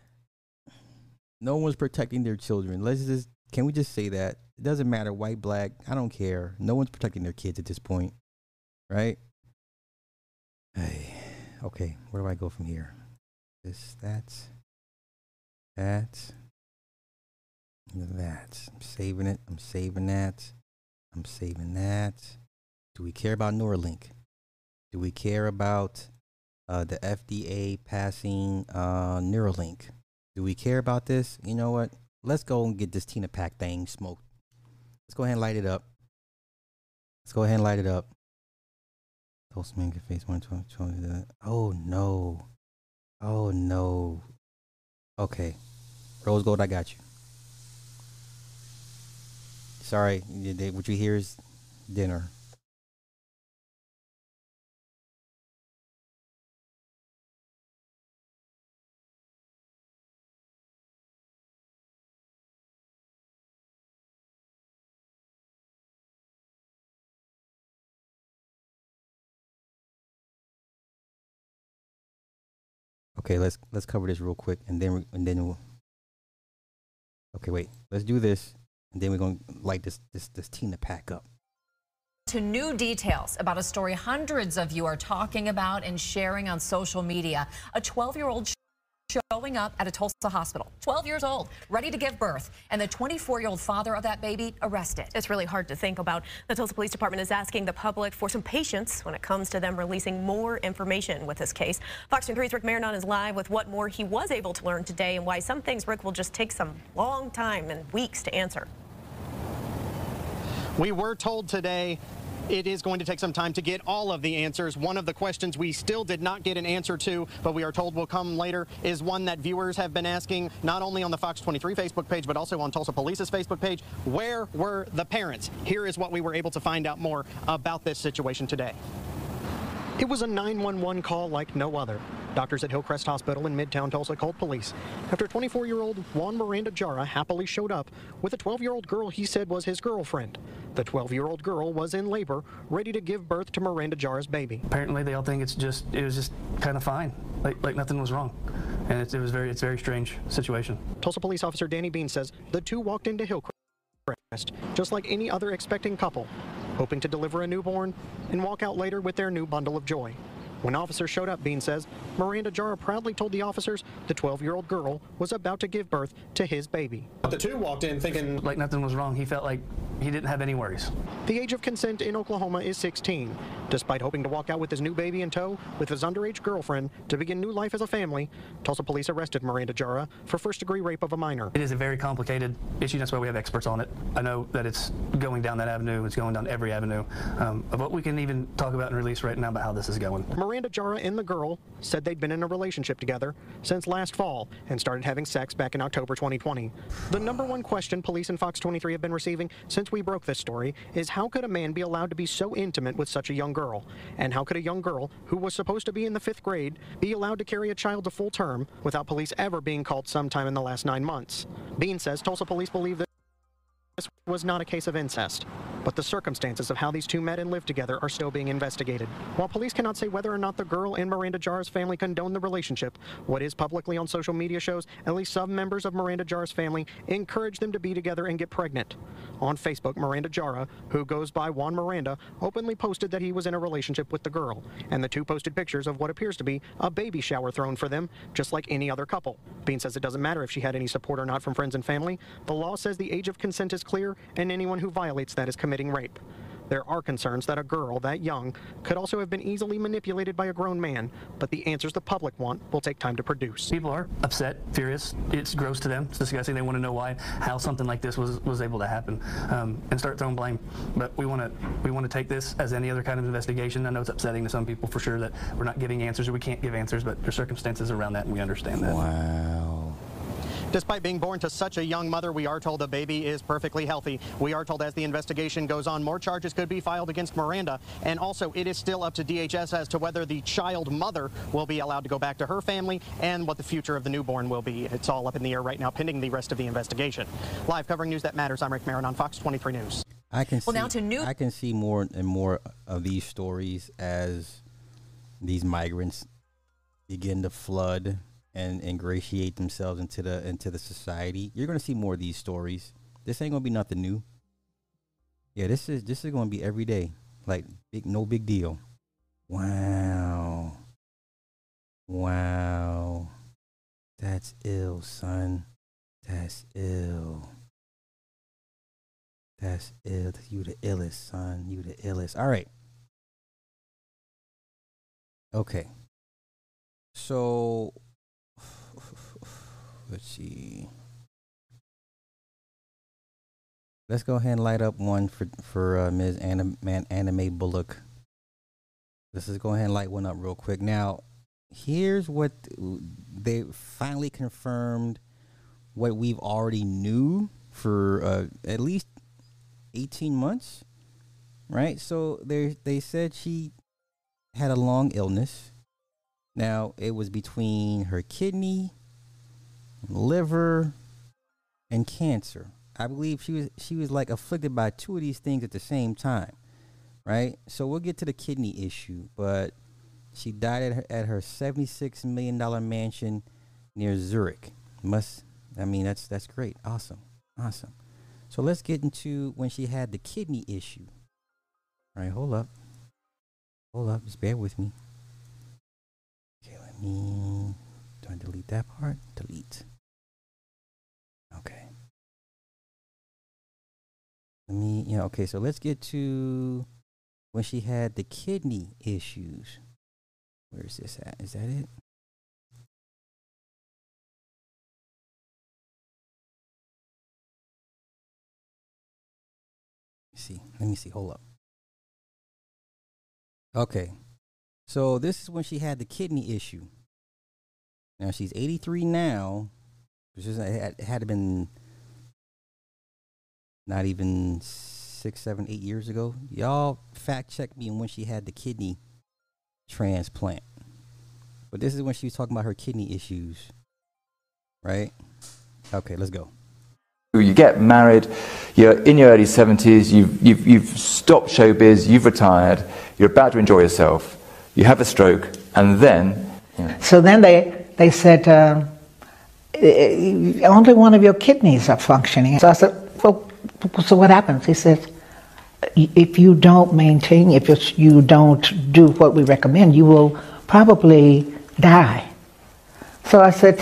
No one's protecting their children. Let's just. Can we just say that? It doesn't matter, white, black. I don't care. No one's protecting their kids at this point, right? Hey, okay. Where do I go from here? This, that, that, that. I'm saving it. I'm saving that. I'm saving that. Do we care about Neuralink? Do we care about uh, the FDA passing uh, Neuralink. Do we care about this? You know what? Let's go and get this Tina Pack thing smoked. Let's go ahead and light it up. Let's go ahead and light it up. Toastman can face one twenty. Oh no. Oh no. Okay. Rose Gold, I got you. Sorry, what you hear is dinner. Okay, let's let's cover this real quick, and then and then we'll. Okay, wait. Let's do this, and then we're gonna light this this this Tina pack up. To new details about a story hundreds of you are talking about and sharing on social media. A 12-year-old showing up at a Tulsa hospital, 12 years old, ready to give birth, and the 24-year-old father of that baby arrested. It's really hard to think about. The Tulsa Police Department is asking the public for some patience when it comes to them releasing more information with this case. Fox 23's Rick Maranon is live with what more he was able to learn today and why some things, Rick, will just take some long time and weeks to answer. We were told today it is going to take some time to get all of the answers. One of the questions we still did not get an answer to, but we are told will come later, is one that viewers have been asking not only on the Fox 23 Facebook page, but also on Tulsa Police's Facebook page. Where were the parents? Here is what we were able to find out more about this situation today. It was a 911 call like no other. Doctors at Hillcrest Hospital in Midtown Tulsa called police after 24-year-old Juan Miranda Jara happily showed up with a 12-year-old girl he said was his girlfriend. The 12-year-old girl was in labor, ready to give birth to Miranda Jara's baby. Apparently, they all think it's just it was just kind of fine, like like nothing was wrong, and it, it was very it's a very strange situation. Tulsa police officer Danny Bean says the two walked into Hillcrest just like any other expecting couple, hoping to deliver a newborn and walk out later with their new bundle of joy. When officers showed up, Bean says, Miranda Jara proudly told the officers the 12-year-old girl was about to give birth to his baby. But the two walked in thinking like nothing was wrong. He felt like he didn't have any worries. The age of consent in Oklahoma is 16. Despite hoping to walk out with his new baby in tow with his underage girlfriend to begin new life as a family, Tulsa police arrested Miranda Jara for first-degree rape of a minor. It is a very complicated issue. That's why we have experts on it. I know that it's going down that avenue. It's going down every avenue. Um, what we can even talk about and release right now about how this is going. Miranda Jara and the girl said they'd been in a relationship together since last fall and started having sex back in October 2020. The number one question police and Fox 23 have been receiving since we broke this story is how could a man be allowed to be so intimate with such a young girl? And how could a young girl who was supposed to be in the fifth grade be allowed to carry a child to full term without police ever being called sometime in the last nine months? Bean says Tulsa police believe that this was not a case of incest, but the circumstances of how these two met and lived together are still being investigated. While police cannot say whether or not the girl and Miranda Jara's family condone the relationship, what is publicly on social media shows at least some members of Miranda Jara's family encourage them to be together and get pregnant. On Facebook, Miranda Jara, who goes by Juan Miranda, openly posted that he was in a relationship with the girl, and the two posted pictures of what appears to be a baby shower thrown for them, just like any other couple. Bean says it doesn't matter if she had any support or not from friends and family. The law says the age of consent is clear, and anyone who violates that is committing rape. There are concerns that a girl that young could also have been easily manipulated by a grown man, but the answers the public want will take time to produce. People are upset, furious. It's gross to them. It's disgusting. They want to know why, how something like this was, was able to happen, um, and start throwing blame. But we want to we want to take this as any other kind of investigation. I know it's upsetting to some people for sure that we're not giving answers or we can't give answers, but there's circumstances around that, and we understand that. Wow. Despite being born to such a young mother, we are told the baby is perfectly healthy. We are told as the investigation goes on, more charges could be filed against Miranda. And also, it is still up to DHS as to whether the child mother will be allowed to go back to her family and what the future of the newborn will be. It's all up in the air right now, pending the rest of the investigation. Live covering news that matters, I'm Rick Maranon Fox 23 News. I can Well, see, now to new- I can see more and more of these stories as these migrants begin to flood and ingratiate themselves into the into the society. You're gonna see more of these stories. This ain't gonna be nothing new. Yeah, this is this is gonna be every day. Like big no big deal. Wow. Wow. That's ill, son. That's ill. That's ill. You the illest, son. You the illest. All right. Okay. So let's see. Let's go ahead and light up one for for uh, Ms. Anna, Man, Anna Mae Bullock. Let's just go ahead and light one up real quick. Now, here's what they finally confirmed what we've already knew for uh, at least 18 months, right? So they they said she had a long illness. Now it was between her kidney, liver, and cancer. I believe she was she was like afflicted by two of these things at the same time, right? So we'll get to the kidney issue, but she died at her, at her 76 million dollar mansion near Zurich. Must I mean that's that's great. Awesome. Awesome. So let's get into when she had the kidney issue. All right, hold up. Hold up, just bear with me. Okay, let me do I delete that part? Delete. Okay. Let me yeah, okay, so let's get to when she had the kidney issues. Where is this at? Is that it? see. Let me see. Hold up. Okay. So this is when she had the kidney issue. Now she's 83 now. This is, it had, it had been not even six, seven, eight years ago. Y'all fact check me on when she had the kidney transplant. But this is when she was talking about her kidney issues. Right? Okay, let's go. You get married, you're in your early 70s, you've, you've, you've stopped showbiz, you've retired, you're about to enjoy yourself, you have a stroke, and then. So then they, they said, uh, "Eh, only one of your kidneys are functioning. So I said, well, so what happens? He said, if you don't maintain, if you don't do what we recommend, you will probably die. So I said,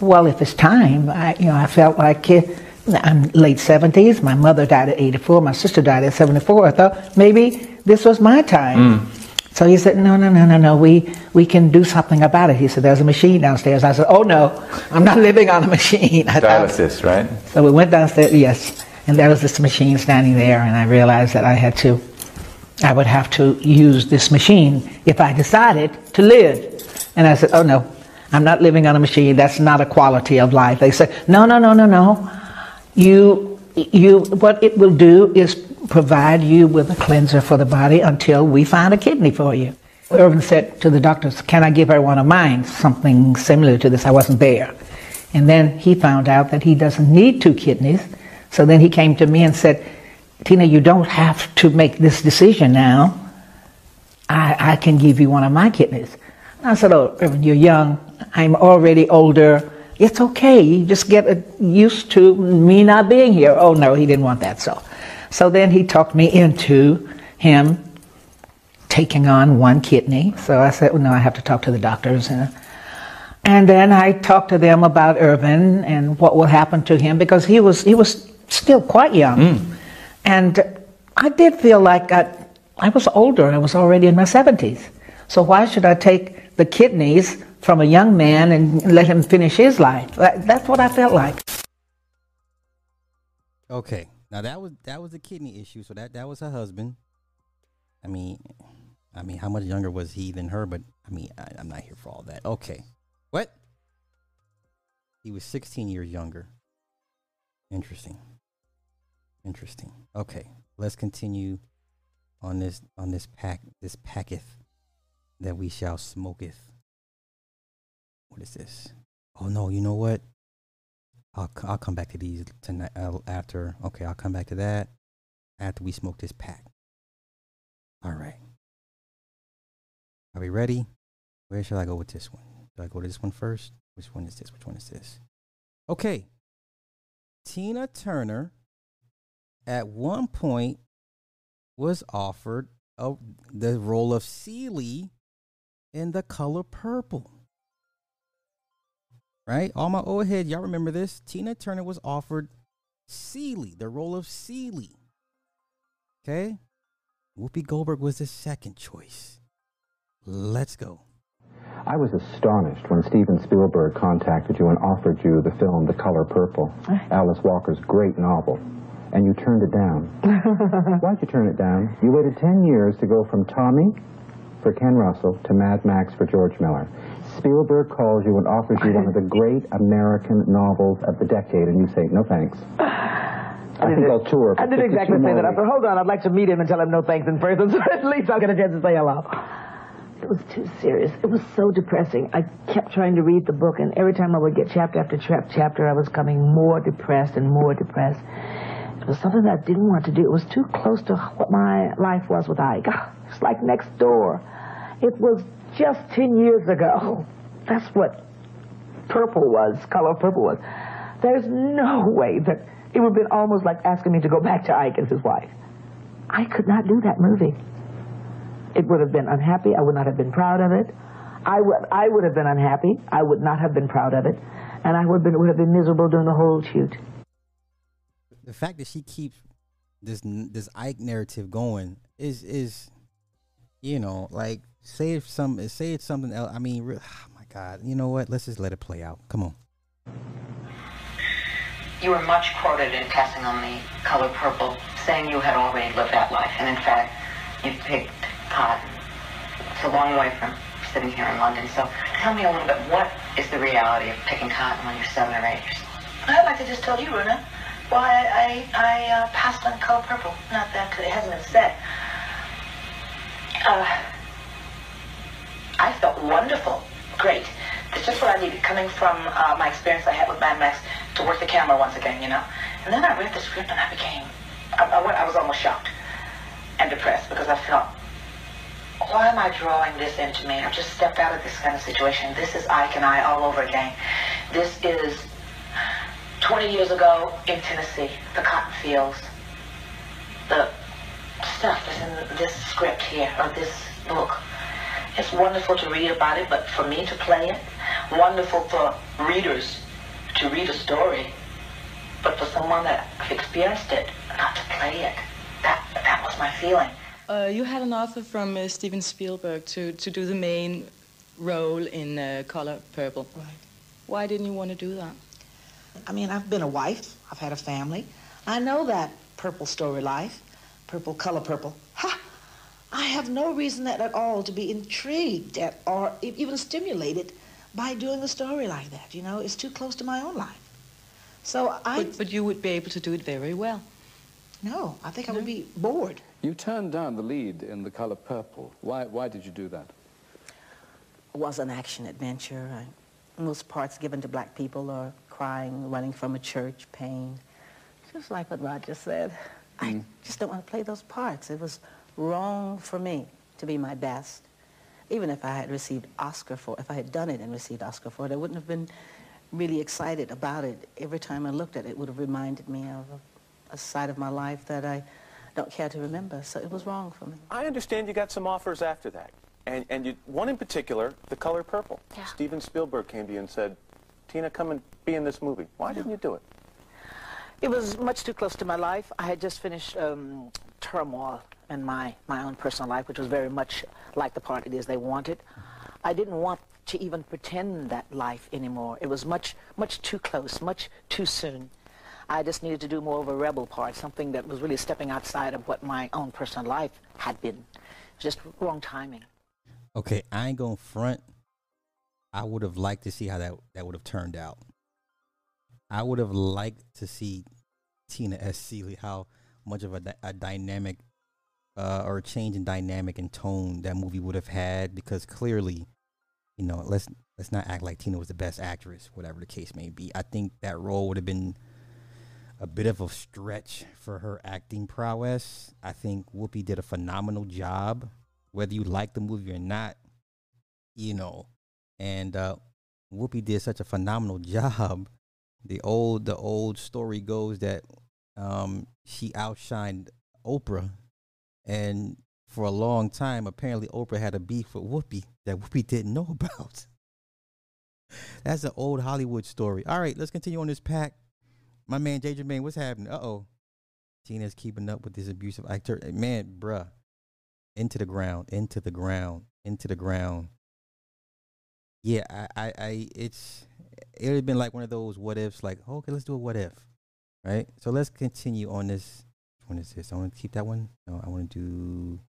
well, if it's time, I, you know, I felt like it, I'm late 70s. My mother died at 84. My sister died at 74. I thought maybe this was my time. So he said, no, no, no, no, no. We we can do something about it. He said, there's a machine downstairs. I said, oh no, I'm not living on a machine. [LAUGHS] Dialysis, right? so we went downstairs, yes, and there was this machine standing there, and I realized that I had to, I would have to use this machine if I decided to live. And I said, oh no, I'm not living on a machine. That's not a quality of life. They said, no, no, no, no, no. You, you, what it will do is provide you with a cleanser for the body until we find a kidney for you. Erwin said to the doctors, can I give her one of mine? Something similar to this. I wasn't there. And then he found out that he doesn't need two kidneys. So then he came to me and said, Tina, you don't have to make this decision now. I, I can give you one of my kidneys. I said, Oh, Erwin, you're young. I'm already older. It's okay. You just get uh, used to me not being here. Oh, no, he didn't want that. So, so then he talked me into him taking on one kidney. So I said, well, no, I have to talk to the doctors. And, then I talked to them about Erwin and what will happen to him because he was, he was still quite young. Hmm. And I did feel like I, I was older. I was already in my 70s. So why should I take the kidneys from a young man and let him finish his life? That's what I felt like. Okay. Now that was that was the kidney issue. So that that was her husband. I mean, I mean, how much younger was he than her? But I mean, I, I'm not here for all that. Okay. What? He was 16 years younger. Interesting. Interesting. Okay. Let's continue on this on this pack this packeth that we shall smoketh. What is this? Oh no! You know what? I'll I'll come back to these tonight uh, after. Okay, I'll come back to that after we smoke this pack. All right. Are we ready? Where should I go with this one? Should I go to this one first? Which one is this? Which one is this? Okay. Tina Turner at one point was offered a, the role of Celie in the color purple. Right? All my old heads, y'all remember this? Tina Turner was offered Celie, the role of Celie. Okay? Whoopi Goldberg was the second choice. Let's go. I was astonished when Steven Spielberg contacted you and offered you the film The Color Purple, [LAUGHS] Alice Walker's great novel, and you turned it down. [LAUGHS] Why'd you turn it down? You waited 10 years to go from Tommy for Ken Russell to Mad Max for George Miller. Spielberg calls you and offers you one of the great American novels of the decade, and you say, no thanks. I think I'll tour. I did 52 exactly say more that. I said, hold on, I'd like to meet him and tell him no thanks in person, [LAUGHS] so at least I'll get a chance to say hello. It was too serious. It was so depressing. I kept trying to read the book, and every time I would get chapter after tra- chapter, I was coming more depressed and more depressed. It was something that I didn't want to do. It was too close to what my life was with Ike. It's like next door. It was just 10 years ago. Oh, that's what purple was, color purple was. There's no way that it would have been almost like asking me to go back to Ike as his wife. I could not do that movie. It would have been unhappy. I would not have been proud of it. I would, I would have been unhappy. I would not have been proud of it. And I would have been, would have been miserable during the whole shoot. The fact that she keeps this this Ike narrative going is is you know like say if some say it's something else. I mean, re- [SIGHS] oh my God, you know what? Let's just let it play out. Come on. You were much quoted in passing on the color purple, saying you had already lived that life. And in fact, you picked cotton. It's a long way from sitting here in London. So tell me a little bit, what is the reality of picking cotton when you're seven or eight years old? I'd like to just tell you, Runa, why I, I, I uh, passed on color purple. Not that it hasn't been said. Uh, I felt wonderful, great. It's just what I needed coming from uh, my experience I had with Mad Max to work the camera once again, you know. And then I read the script and I became, I, I, I was almost shocked and depressed because I felt, why am I drawing this into me? I've just stepped out of this kind of situation. This is Ike and I all over again. This is 20 years ago in Tennessee, the cotton fields, the stuff that's in this script here, or this book. It's wonderful to read about it, but for me to play it, wonderful for readers to read a story, but for someone that have experienced it, not to play it. That, that was my feeling. Uh, you had an offer from uh, Steven Spielberg to, to do the main role in uh, Color Purple. Right. Why didn't you want to do that? I mean, I've been a wife. I've had a family. I know that purple story life, purple color purple. Ha! I have no reason at, at all to be intrigued at, or e- even stimulated by doing a story like that. You know, it's too close to my own life. So I. But, but you would be able to do it very well. No, I think I would be bored. You turned down the lead in The Color Purple. Why, why did you do that? It was an action adventure. I, most parts given to black people are crying, running from a church, pain. Just like what Roger said. I mm. just don't want to play those parts. It was wrong for me to be my best. Even if I had received Oscar for if I had done it and received Oscar for it, I wouldn't have been really excited about it. Every time I looked at it, it would have reminded me of a, a side of my life that I don't care to remember. So it was wrong for me. I understand you got some offers after that. And, and you, one in particular, The Color Purple. Yeah. Steven Spielberg came to you and said, Tina, come and be in this movie. Why didn't you do it? It was much too close to my life. I had just finished um, turmoil in my, my own personal life, which was very much like the part it is they wanted. I didn't want to even pretend that life anymore. It was much, much too close, much too soon. I just needed to do more of a rebel part, something that was really stepping outside of what my own personal life had been. Just wrong timing. Okay, I ain't gonna front. I would have liked to see how that that would have turned out. I would have liked to see Tina S. Celie how much of a, a dynamic uh, or a change in dynamic and tone that movie would have had because clearly, you know, let's let's not act like Tina was the best actress, whatever the case may be. I think that role would have been a bit of a stretch for her acting prowess. I think Whoopi did a phenomenal job, whether you like the movie or not, you know. And uh, Whoopi did such a phenomenal [LAUGHS] job. The old the old story goes that um, she outshined Oprah, and for a long time, apparently Oprah had a beef with Whoopi that Whoopi didn't know [LAUGHS] about. That's an old Hollywood story. All right, let's continue on this pack. My man Jay Jermaine, what's happening? Uh oh. Tina's keeping up with this abusive actor. Man, bruh. Into the ground, into the ground, into the ground. Yeah, I, I, I it's it would have been like one of those what ifs, like, oh, okay, let's do a what if. Right? So let's continue on this. Which one is this? I want to keep that one. No, I want to do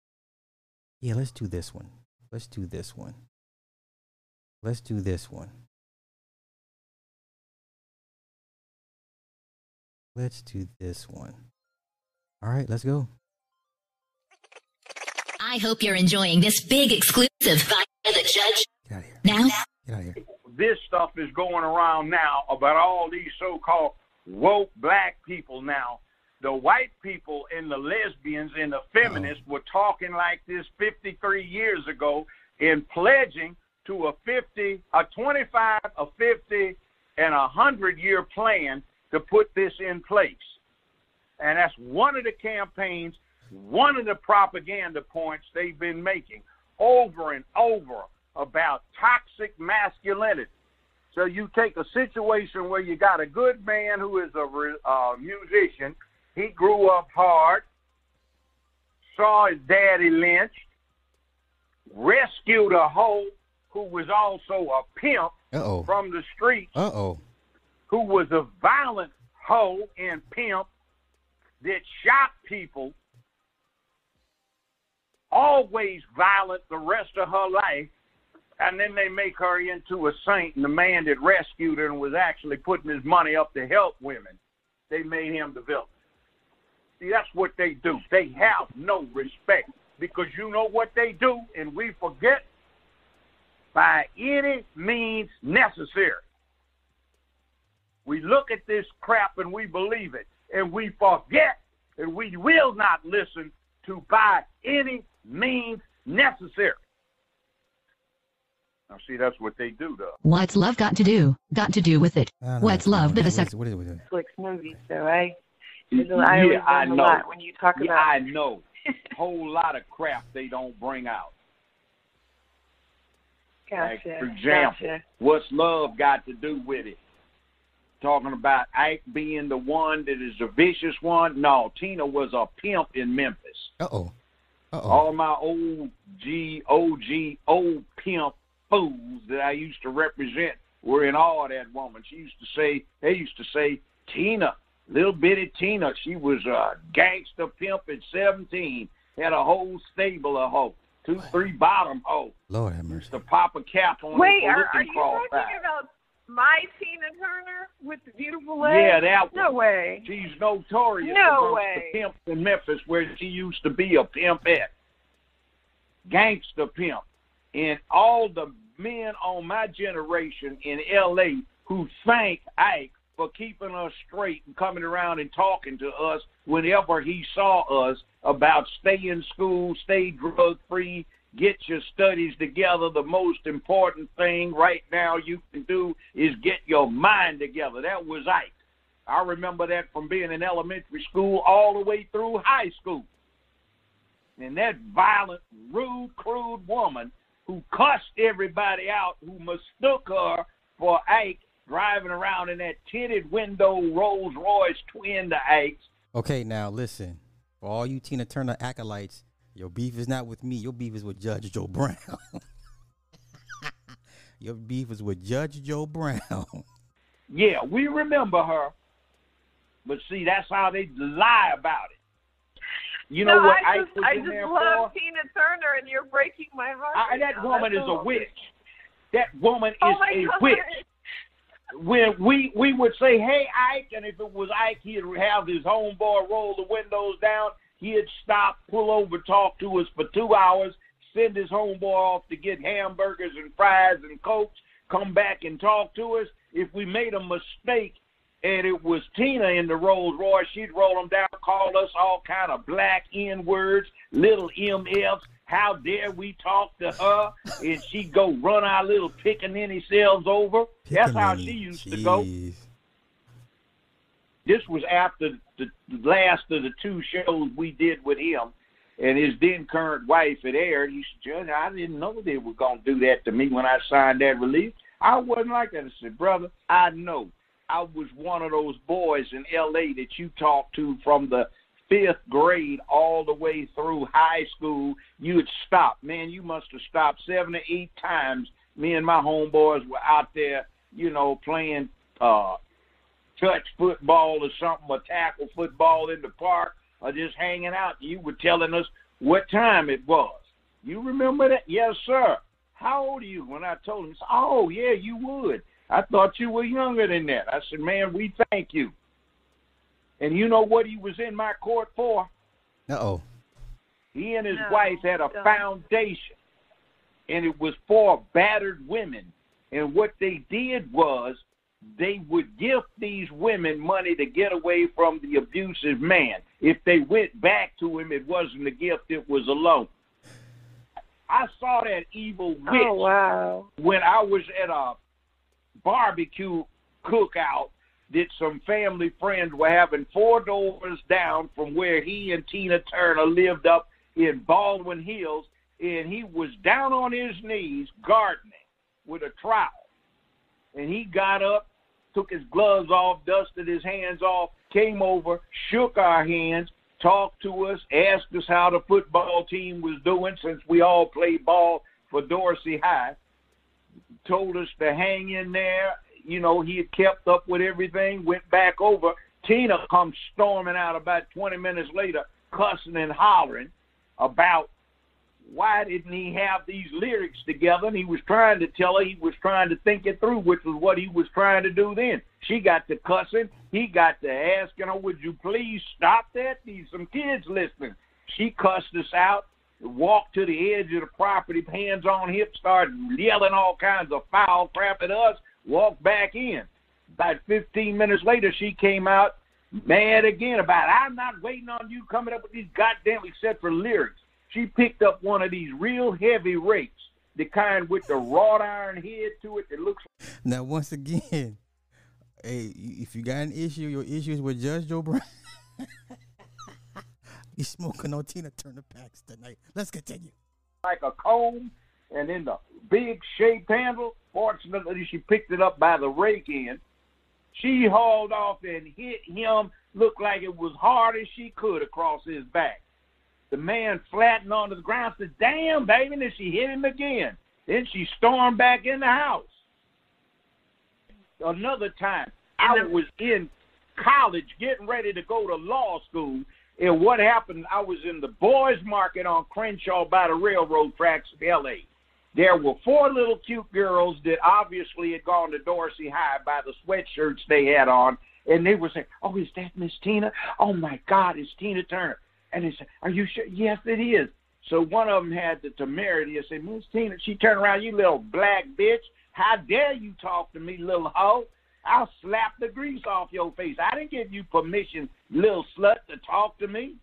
Yeah, let's do this one. Let's do this one. Let's do this one. Let's do this one. All right, let's go. I hope you're enjoying this big exclusive via the judge. Get out of here. Now, Get out of here. this stuff is going around now about all these so-called woke black people now. The white people and the lesbians and the feminists were talking like this 53 years ago and pledging to a 50, a 25, a 50, and a 100 year plan to put this in place. And that's one of the campaigns, one of the propaganda points they've been making over and over about toxic masculinity. So you take a situation where you got a good man who is a uh, musician. He grew up hard, saw his daddy lynched, rescued a hoe who was also a pimp Uh-oh. from the streets, Uh oh. who was a violent hoe and pimp that shot people, always violent the rest of her life, and then they make her into a saint. And the man that rescued her and was actually putting his money up to help women, they made him the villain. See, that's what they do. They have no respect because you know what they do, and we forget. by any means necessary. We look at this crap and we believe it, and we forget that we will not listen to by any means necessary. Now, see, that's what they do, though. What's love got to do? Got to do with it. No, no, What's love but a sex? What is, what is it? Netflix movies, though, right? There's a- I always yeah, I learn a know. lot when you talk yeah, about. I know. [LAUGHS] Whole lot of crap they don't bring out. Like, Gotcha. for example, Gotcha. what's love got to do with it? Talking about Ike being the one that is the vicious one. No, Tina was a pimp in Memphis. Uh oh. Uh oh. All my old G, OG, old pimp fools that I used to represent were in awe of that woman. She used to say, they used to say, Tina, little bitty Tina, she was a gangster pimp at 17, had a whole stable of hoes, two, three bottom hoes. Lord have mercy. The pop a cap on Wait, it are, for are you cross talking about my Tina Turner with the beautiful legs? Yeah, that No one. way. She's notorious No amongst way. the pimps in Memphis where she used to be a pimp at. Gangster pimp. And all the men on my generation in LA who thank Ike for keeping us straight and coming around and talking to us whenever he saw us about stay in school, stay drug free, get your studies together. The most important thing right now you can do is get your mind together. That was Ike. I remember that from being in elementary school all the way through high school. And that violent, rude, crude woman who cussed everybody out, who mistook her for Ike driving around in that tinted window Rolls Royce twin to Ike's. Okay, now listen. For all you Tina Turner acolytes, your beef is not with me. Your beef is with Judge Joe Brown. [LAUGHS] your beef is with Judge Joe Brown. [LAUGHS] Yeah, we remember her, but see, that's how they lie about it. You know no, what I just, I just love for? Tina Turner, and you're breaking my heart. I, right that now. woman is That's a all. witch. That woman Oh is a God. witch. When we we would say, "Hey, Ike," and if it was Ike, he'd have his homeboy roll the windows down. He'd stop, pull over, talk to us for two hours, send his homeboy off to get hamburgers and fries and cokes, come back and talk to us. If we made a mistake and it was Tina in the Rolls Royce, she'd roll them down, call us all kind of black N words, little MFs. How dare we talk to her? And she'd go run our little pickaninny cells over. That's how she used to go. This was after the the last of the two shows we did with him, and his then current wife had aired. He said, Judge, I didn't know they were going to do that to me when I signed that release. I wasn't like that. I said, Brother, I know. I was one of those boys in L.A. that you talked to from the fifth grade all the way through high school. You had stopped. Man, you must have stopped seven or eight times. Me and my homeboys were out there, you know, playing uh touch football or something, or tackle football in the park, or just hanging out. You were telling us what time it was. You remember that? Yes, sir. How old are you? When I told him, oh, yeah, you would. I thought you were younger than that. I said, man, we thank you. And you know what he was in my court for? Uh oh. He and his No, wife had a don't. foundation, and it was for battered women. And what they did was they would give these women money to get away from the abusive man. If they went back to him, it wasn't a gift, it was a loan. I saw that evil witch Oh wow. when I was at a barbecue cookout that some family friends were having four doors down from where he and Tina Turner lived up in Baldwin Hills, and he was down on his knees gardening with a trowel. And he got up, took his gloves off, dusted his hands off, came over, shook our hands, talked to us, asked us how the football team was doing since we all played ball for Dorsey High told us to hang in there. You know, he had kept up with everything, went back over. Tina comes storming out about 20 minutes later, cussing and hollering about why didn't he have these lyrics together? And he was trying to tell her he was trying to think it through, which was what he was trying to do then. She got to cussing. He got to asking her, would you please stop that? These some kids listening. She cussed us out. walked to the edge of the property, hands on hips, started yelling all kinds of foul crap at us, walked back in. About 15 minutes later, she came out mad again about, I'm not waiting on you coming up with these goddamn, except for lyrics. She picked up one of these real heavy rakes, the kind with the wrought iron head to it that looks Now, once again, [LAUGHS] hey, if you got an issue, your issue is with Judge Joe Brown. [LAUGHS] you smoking on Tina Turner packs tonight. Let's continue. like a comb, and then the big shaped handle. Fortunately, she picked it up by the rake end. She hauled off and hit him, looked like it was hard as she could across his back. The man flattened onto the ground, said, Damn, baby, and then she hit him again. Then she stormed back in the house. Another time, I was in college getting ready to go to law school, and what happened, I was in the boys' market on Crenshaw by the railroad tracks of L.A. There were four little cute girls that obviously had gone to Dorsey High by the sweatshirts they had on, and they were saying, "Oh, is that Miss Tina? Oh my God, it's Tina Turner!" And they said, "Are you sure?" Yes, it is. So one of them had the temerity to say, "Miss Tina," she turned around, "You little black bitch! How dare you talk to me, little hoe? I'll slap the grease off your face. I didn't give you permission, little slut, to talk to me."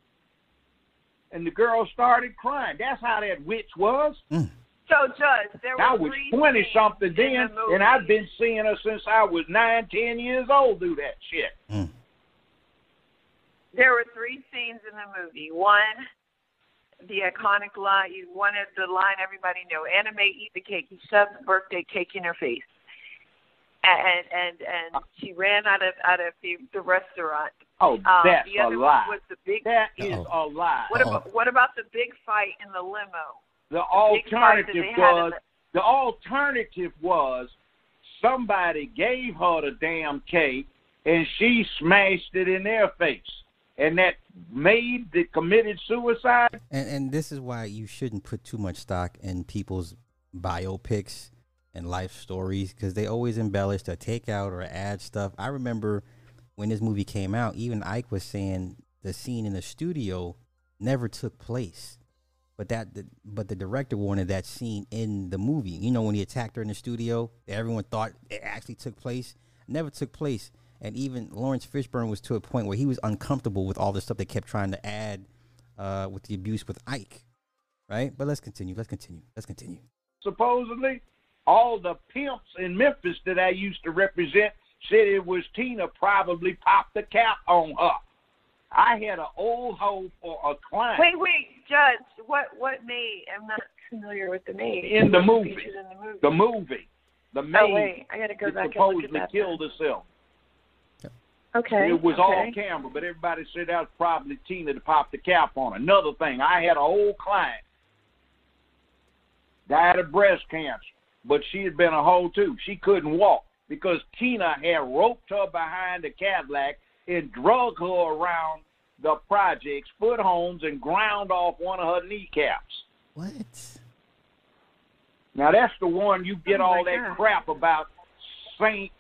And the girl started crying. That's how that witch was. Hmm. So, Judge, there I were was three twenty scenes something in then, the movie. and I've been seeing her since I was nine, ten years old. Do that shit. There were three scenes in the movie. One, the iconic line, you wanted the line everybody knew. Anna Mae eat the cake. He shoved the birthday cake in her face, and and and she ran out of out of the, the restaurant. Oh, Um, that's the a lie. one was the big. That is a lie. What about what about the big fight in the limo? The big fight that alternative they had was the alternative was somebody gave her the damn cake and she smashed it in their face, and that made that committed suicide. And and this is why you shouldn't put too much stock in people's biopics and life stories because they always embellish to take out or add stuff. I remember when this movie came out, even Ike was saying the scene in the studio never took place. But that, the, but the director wanted that scene in the movie. You know, when he attacked her in the studio, everyone thought it actually took place. Never took place. And even Laurence Fishburne was to a point where he was uncomfortable with all the stuff they kept trying to add uh, with the abuse with Ike, right? But let's continue. Let's continue. Let's continue. supposedly. All the pimps in Memphis that I used to represent said it was Tina probably popped the cap on her. I had an old hoe for a client Wait, wait, Judge. What what maid? I'm not familiar with the maid. in the movie. In the movie. The movie. The Oh maid wait, I gotta go back and look at supposedly that. killed herself. Okay. It was okay. all camera, but everybody said that was probably Tina to pop the cap on. Another thing, I had an old client died of breast cancer, but she had been a hoe too. She couldn't walk because Tina had roped her behind a Cadillac and drug her around the projects, foot homes, and ground off one of her kneecaps. What? Now that's the one you get Oh, all that God. crap about Saint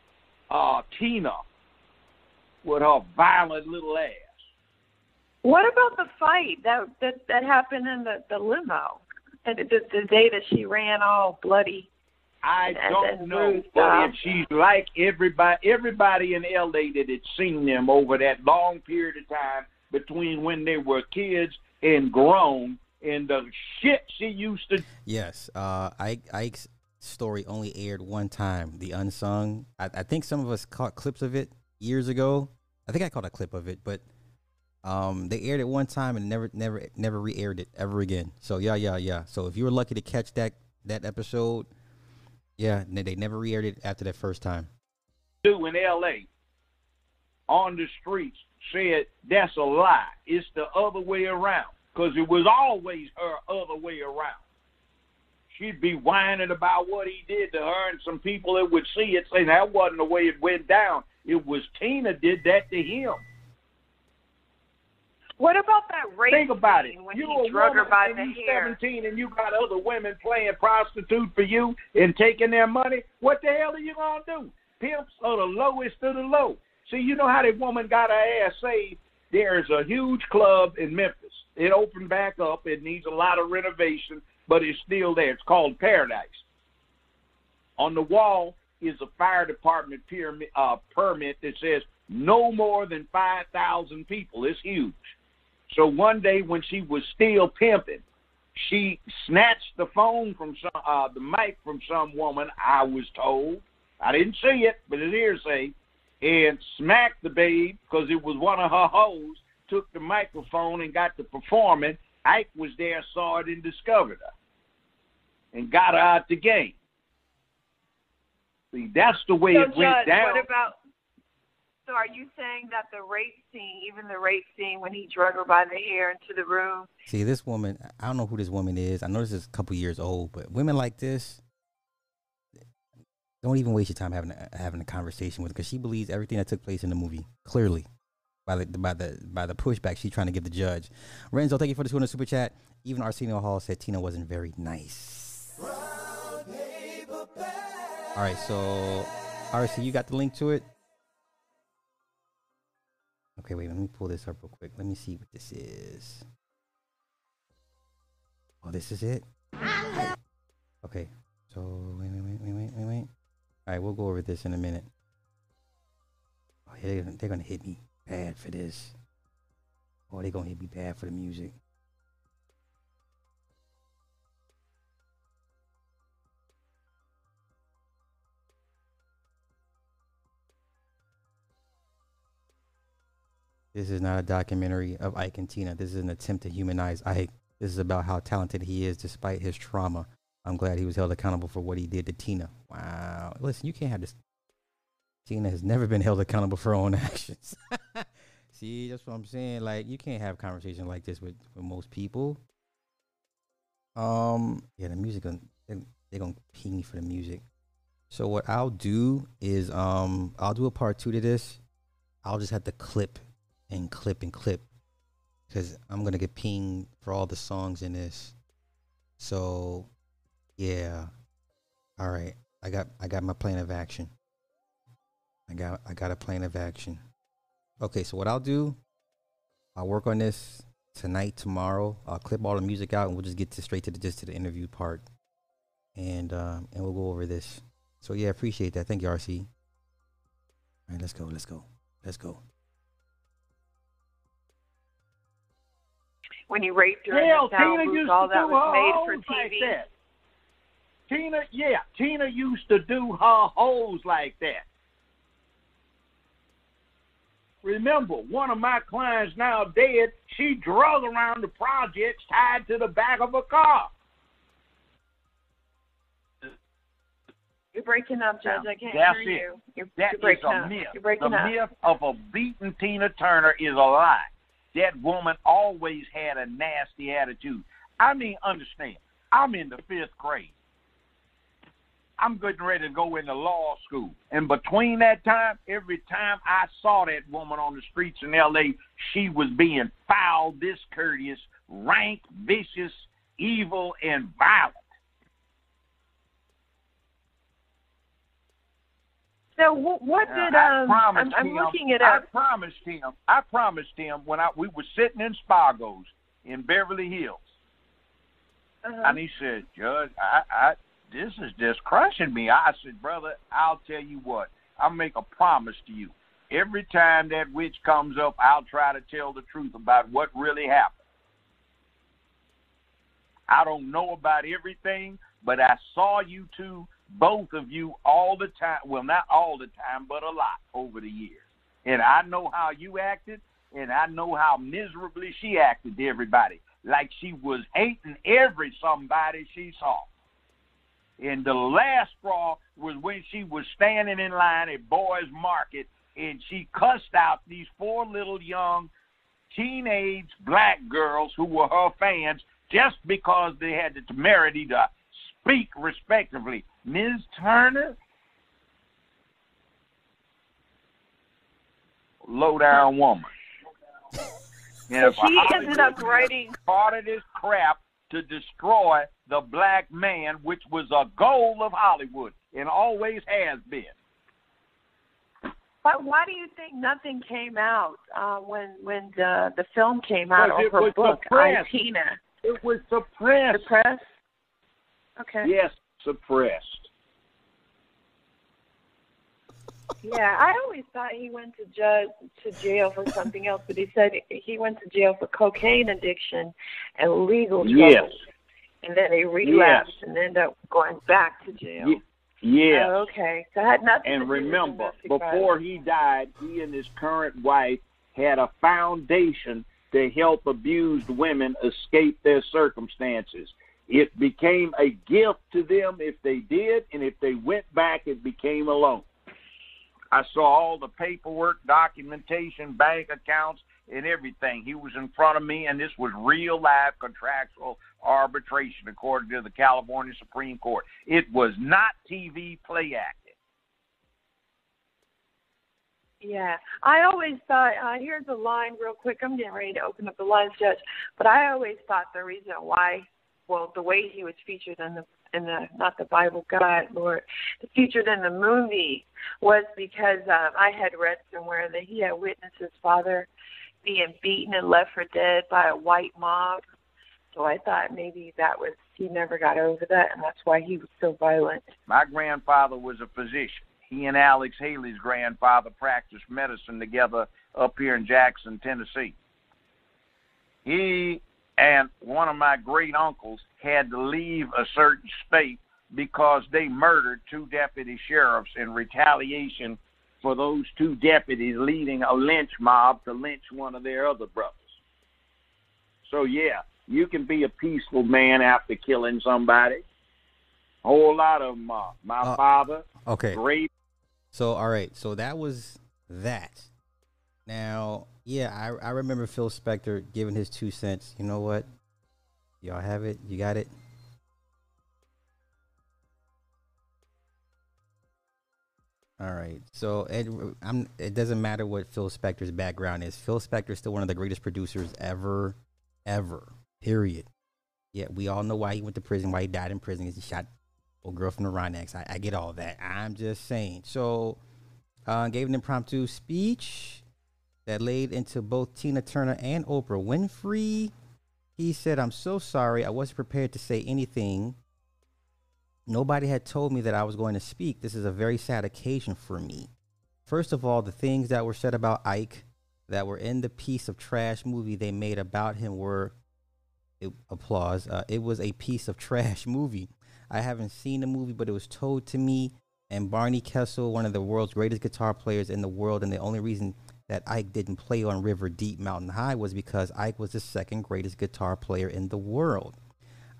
uh, Tina with her violent little ass. What about the fight that that that happened in the the limo? And the, the day that she ran all bloody. I and, don't and know, bruised but up. if she's like everybody, everybody in LA that had seen them over that long period of time between when they were kids and grown, and the shit she used to Yes, uh, Ike, Ike's story only aired one time, the unsung. I, I think some of us caught clips of it years ago. I think I caught a clip of it, but um, they aired it one time and never, never, never re-aired it ever again. So yeah, yeah, yeah. So if you were lucky to catch that that episode, yeah, they never re-aired it after that first time. do in LA on the streets said that's a lie. It's the other way around because it was always her other way around. She'd be whining about what he did to her, and some people that would see it say that wasn't the way it went down. It was Tina did that to him. What about that rape Think about it. when You're he a drug woman her by and the you hair? 17 and you got other women playing prostitute for you and taking their money. What the hell are you gonna do? Pimps are the lowest of the low. See, you know how that woman got her ass saved There's a huge club in Memphis. It opened back up. It needs a lot of renovation, but it's still there. It's called Paradise. On the wall is a fire department pyramid, uh, permit that says no more than 5,000 people. It's huge. So one day when she was still pimping, she snatched the phone from some, uh, the mic from some woman, I was told. I didn't see it, but it's hearsay, and smacked the babe because it was one of her hoes, took the microphone and got to performing. Ike was there, saw it, and discovered her and got her out the game. See, that's the way so, it went Judge, down. What about? So, are you saying that the rape scene, even the rape scene when he drug her by the hair into the room, See, this woman, I don't know who this woman is. I know this is a couple years old, but women like this, don't even waste your time having a, having a conversation with because she believes everything that took place in the movie clearly by the by the by the pushback she's trying to give the judge. Renzo, thank you for the two hundred super chat. Even Arsenio Hall said Tina wasn't very nice. All right, so RC, you got the link to it. Okay, wait, let me pull this up real quick. Let me see what this is. Oh, this is it? Okay, so wait, wait, wait, wait, wait, wait, wait. All right, we'll go over this in a minute. Oh, yeah, they're, they're gonna hit me bad for this. Oh, they're gonna hit me bad for the music. This is not a documentary of Ike and Tina. This is an attempt to humanize Ike. This is about how talented he is despite his trauma. I'm glad he was held accountable for what he did to Tina. Wow. Listen, you can't have this. Tina has never been held accountable for her own [LAUGHS] actions. [LAUGHS] See, that's what I'm saying. Like, you can't have conversations like this with, with most people. Um, yeah, the music, gon- they- they're gonna ping me for the music. So what I'll do is, um, I'll do a part two to this. I'll just have to clip and clip and clip because I'm gonna get pinged for all the songs in this. So, yeah. All right, I got I got my plan of action. I got I got a plan of action. Okay, so what I'll do, I'll work on this tonight, tomorrow. I'll clip all the music out, and we'll just get to straight to the just to the interview part, and um, and we'll go over this. So yeah, appreciate that. Thank you, RC. All right, let's go. Let's go. Let's go. When he raped her Hell, in the sound Tina used all to that do was her made for like TV? that. Tina, yeah, Tina used to do her hoes like that. Remember, one of my clients now dead, she drug around the projects tied to the back of a car. You're breaking up, Judge. I can't That's hear it. you. You're, That you're is breaking a up. myth. You're breaking the up. myth of a beaten Tina Turner is a lie. That woman always had a nasty attitude. I mean, understand, I'm in the fifth grade. I'm getting ready to go into law school. And between that time, every time I saw that woman on the streets in LA, she was being foul, discourteous, rank, vicious, evil, and violent. So what, what did I um? promised I'm, I'm him, looking it up. I promised him. I promised him when I we were sitting in Spago's in Beverly Hills, Uh-huh. and he said, "Judge, I, I this is just crushing me." I said, "Brother, I'll tell you what. I'll make a promise to you. Every time that witch comes up, I'll try to tell the truth about what really happened. I don't know about everything, but I saw you two, both of you, all the time. Well, not all the time, but a lot over the years. And I know how you acted, and I know how miserably she acted to everybody. Like she was hating every somebody she saw. And the last straw was when she was standing in line at Boys Market and she cussed out these four little young teenage black girls who were her fans just because they had the temerity to speak respectively. Ms. Turner, low down woman. [LAUGHS] And she Hollywood ended up writing. part of this crap to destroy the black man, which was a goal of Hollywood and always has been. But why do you think nothing came out uh, when when the the film came out it her book, I. Tina? It was suppressed. Suppressed. Okay. Yes, suppressed. Yeah, I always thought he went to judge to jail for something else, but he said he went to jail for cocaine addiction and legal trouble. Yes. And then he relapsed and ended up going back to jail. Ye- yes. Oh, okay. So had nothing And do remember, before violence. he died, he and his current wife had a foundation to help abused women escape their circumstances. It became a gift to them if they did, and if they went back, it became a loan. I saw all the paperwork, documentation, bank accounts, and everything. He was in front of me, and this was real live contractual arbitration according to the California Supreme Court. It was not TV play acting. Yeah, I always thought. Uh, here's a line, real quick. I'm getting ready to open up the lines, Judge. But I always thought the reason why, well, the way he was featured in the in the not the Bible God, Lord, featured in the movie was because um, I had read somewhere that he had witnessed his father being beaten and left for dead by a white mob. So I thought maybe that was he never got over that, and that's why he was so violent. My grandfather was a physician. He and Alex Haley's grandfather practiced medicine together up here in Jackson, Tennessee. He and one of my great uncles had to leave a certain state because they murdered two deputy sheriffs in retaliation for those two deputies leading a lynch mob to lynch one of their other brothers. So yeah, you can be a peaceful man after killing somebody. A whole lot of them are. My Uh, father, Okay. great. So all right, so that was that. Now, yeah, I I remember Phil Spector giving his two cents. You know what? Y'all have it. You got it. All right. So it, I'm. It doesn't matter what Phil Spector's background is. Phil Spector is still one of the greatest producers ever, ever. Period. Yeah, we all know why he went to prison, why he died in prison, is he shot old girl from the Rhinex. I, I get all that. I'm just saying. So, uh, gave an impromptu speech that laid into both Tina Turner and Oprah Winfrey. He said, I'm so sorry. I wasn't prepared to say anything. Nobody had told me that I was going to speak. This is a very sad occasion for me. First of all, the things that were said about Ike that were in the piece of trash movie they made about him were it, applause. Uh, it was a piece of trash [LAUGHS] movie. I haven't seen the movie, but it was told to me. And Barney Kessel, one of the world's greatest guitar players in the world, and the only reason that Ike didn't play on River Deep Mountain High was because Ike was the second greatest guitar player in the world.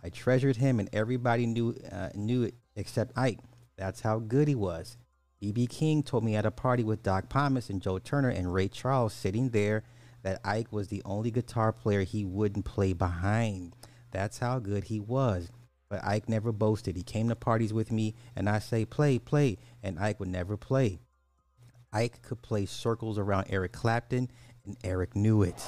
I treasured him, and everybody knew uh, knew it except Ike. That's how good he was. B.B. King told me at a party with Doc Pomus and Joe Turner and Ray Charles sitting there that Ike was the only guitar player he wouldn't play behind. That's how good he was. But Ike never boasted. He came to parties with me, and I say, play, play, and Ike would never play. Ike could play circles around Eric Clapton, and Eric knew it.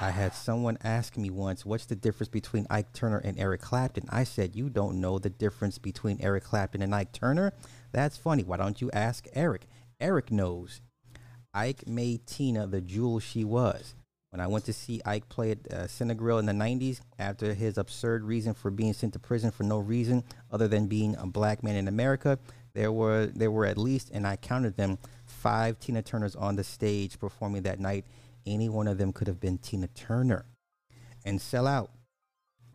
I had someone ask me once, what's the difference between Ike Turner and Eric Clapton? I said, you don't know the difference between Eric Clapton and Ike Turner? That's funny. Why don't you ask Eric? Eric knows. Ike made Tina the jewel she was. When I went to see Ike play at uh, Cinegrill in the 90s, after his absurd reason for being sent to prison for no reason other than being a black man in America, there were there were at least, and I counted them, five Tina Turners on the stage performing that night. Any one of them could have been Tina Turner. And Sell Out,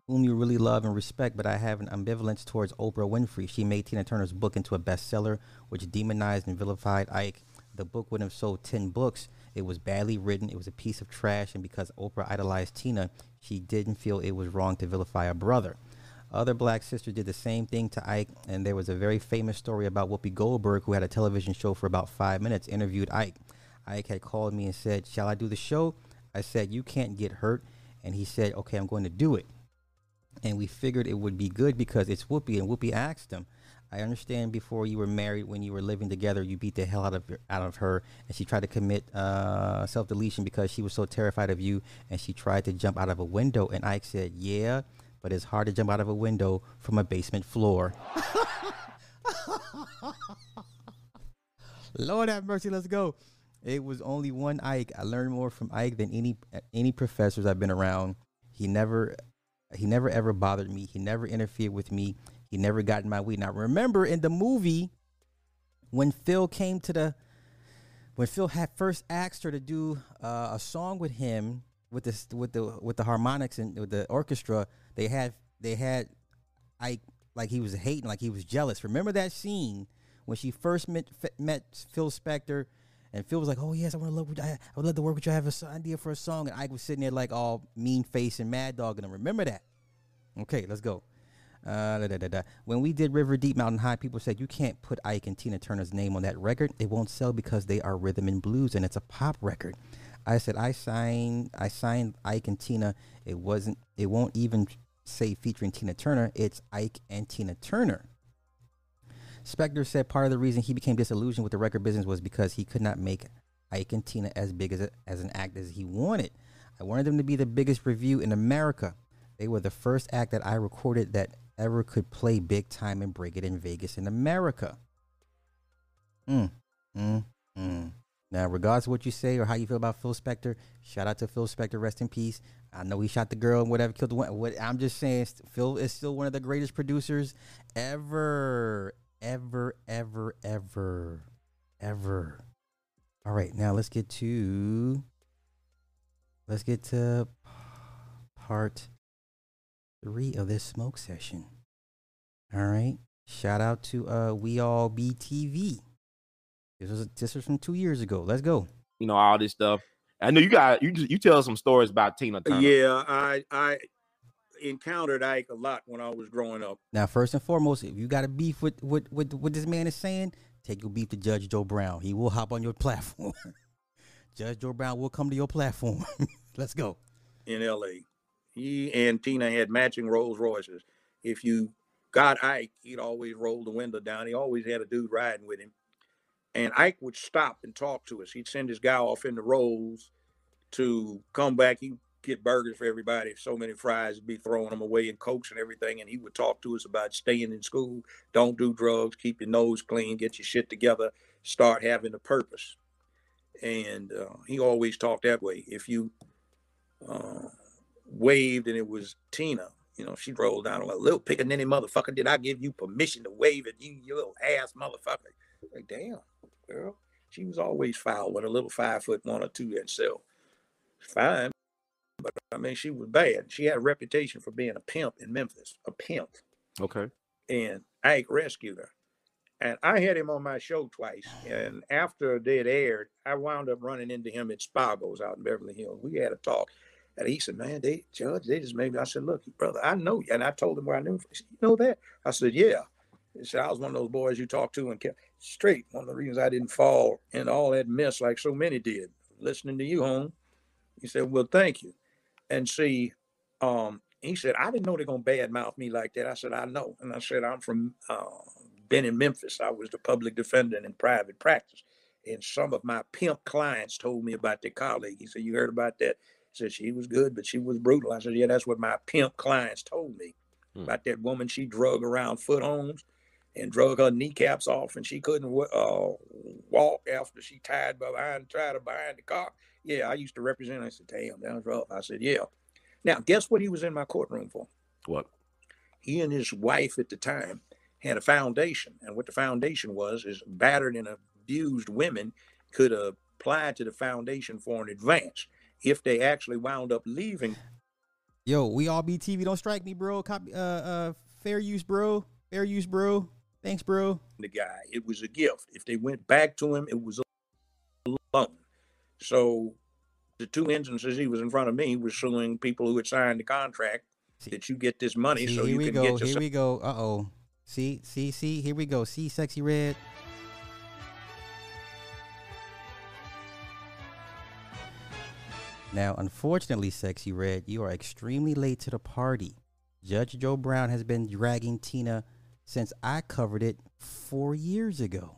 whom you really love and respect, but I have an ambivalence towards Oprah Winfrey. She made Tina Turner's book into a bestseller, which demonized and vilified Ike. The book would have sold 10 books. It was badly written. It was a piece of trash. And because Oprah idolized Tina, she didn't feel it was wrong to vilify a brother. Other black sisters did the same thing to Ike, and there was a very famous story about Whoopi Goldberg, who had a television show for about five minutes, interviewed Ike. Ike had called me and said, Shall I do the show? I said, You can't get hurt. And he said, Okay, I'm going to do it. And we figured it would be good because it's Whoopi. And Whoopi asked him, I understand before you were married, when you were living together, you beat the hell out of out of her, and she tried to commit uh, self deletion because she was so terrified of you, and she tried to jump out of a window. And Ike said, "Yeah, but it's hard to jump out of a window from a basement floor." [LAUGHS] Lord have mercy. Let's go. It was only one Ike. I learned more from Ike than any any professors I've been around. He never he never ever bothered me. He never interfered with me. He never got in my way. Now remember in the movie when Phil came to the when Phil had first asked her to do uh, a song with him with this with the with the harmonics and with the orchestra, they had they had Ike like he was hating, like he was jealous. Remember that scene when she first met met Phil Spector, and Phil was like, "Oh yes, I want to love. I, I would love to work with you. I have an idea for a song." And Ike was sitting there like all mean face and mad dog, and I remember that. Okay, let's go. Uh, da, da, da. When we did River Deep Mountain High, people said you can't put Ike and Tina Turner's name on that record. It won't sell because they are rhythm and blues, and it's a pop record. I said I signed I signed Ike and Tina. It wasn't. It won't even say featuring Tina Turner. It's Ike and Tina Turner. Spector said part of the reason he became disillusioned with the record business was because he could not make Ike and Tina as big as, a, as an act as he wanted. I wanted them to be the biggest revue in America. They were the first act that I recorded that ever could play big time and break it in Vegas in America. Mm, mm, mm. Now, regardless of what you say or how you feel about Phil Spector, shout out to Phil Spector, rest in peace. I know he shot the girl and whatever, killed the. What I'm just saying, Phil is still one of the greatest producers ever, ever, ever, ever, ever. All right, now let's get to let's get to part three of this smoke session. All right, shout out to uh We All BTV. This was this was from two years ago. Let's go. You know all this stuff. I know you got you you tell some stories about Tina Turner. Yeah, I I encountered Ike a lot when I was growing up. Now, first and foremost, if you got a beef with what with what this man is saying, take your beef to Judge Joe Brown. He will hop on your platform. [LAUGHS] Judge Joe Brown will come to your platform. [LAUGHS] Let's go. in L.A. He and Tina had matching Rolls Royces. If you got Ike, he'd always roll the window down. He always had a dude riding with him. And Ike would stop and talk to us. He'd send his guy off in the Rolls to come back. He'd get burgers for everybody. So many fries, he'd be throwing them away and cokes and everything. And he would talk to us about staying in school, don't do drugs, keep your nose clean, get your shit together, start having a purpose. And uh, he always talked that way. If you uh, waved and it was Tina, you know, she rolled down like, little pickaninny motherfucker, did I give you permission to wave at you, you little ass motherfucker? Like, damn, girl. She was always foul with a little five foot one or two inch so fine. But I mean, she was bad. She had a reputation for being a pimp in Memphis, a pimp. Okay. And Ike rescued her. And I had him on my show twice. And after they had aired, I wound up running into him at Spago's out in Beverly Hills. We had a talk. And he said, Man, they, Judge, they just made me. I said, Look, brother, I know you. And I told him where I knew him. He said, You know that? I said, Yeah. He said, I was one of those boys you talked to and kept straight. One of the reasons I didn't fall in all that mess like so many did, listening to you, home. He said, Well, thank you. And see, um, he said, I didn't know they're gonna badmouth me like that. I said, I know. And I said, I'm from uh, been in Memphis. I was the public defender in private practice. And some of my pimp clients told me about their colleague. He said, You heard about that? He said, She was good, but she was brutal. I said, Yeah, that's what my pimp clients told me about that woman she drug around foot homes and drug her kneecaps off, and she couldn't uh, walk after she tied behind, tied her behind the car. Yeah, I used to represent. her. I said, "Damn, that was rough." I said, "Yeah." Now, guess what he was in my courtroom for? What? He and his wife at the time had a foundation, and what the foundation was is battered and abused women could apply to the foundation for an advance if they actually wound up leaving Yo, we all BTV. Don't strike me, bro. Copy, uh, uh, fair use, bro. Fair use, bro. Thanks, bro. the guy. It was a gift. If they went back to him, it was a loan. So the two instances he was in front of me was suing people who had signed the contract that you get this money See, so here you we can go. get Here we go. Uh oh. See, see, see. Here we go. See, sexy red. Now, unfortunately, Sexyy Red, you are extremely late to the party. Judge Joe Brown has been dragging Tina since I covered it four years ago.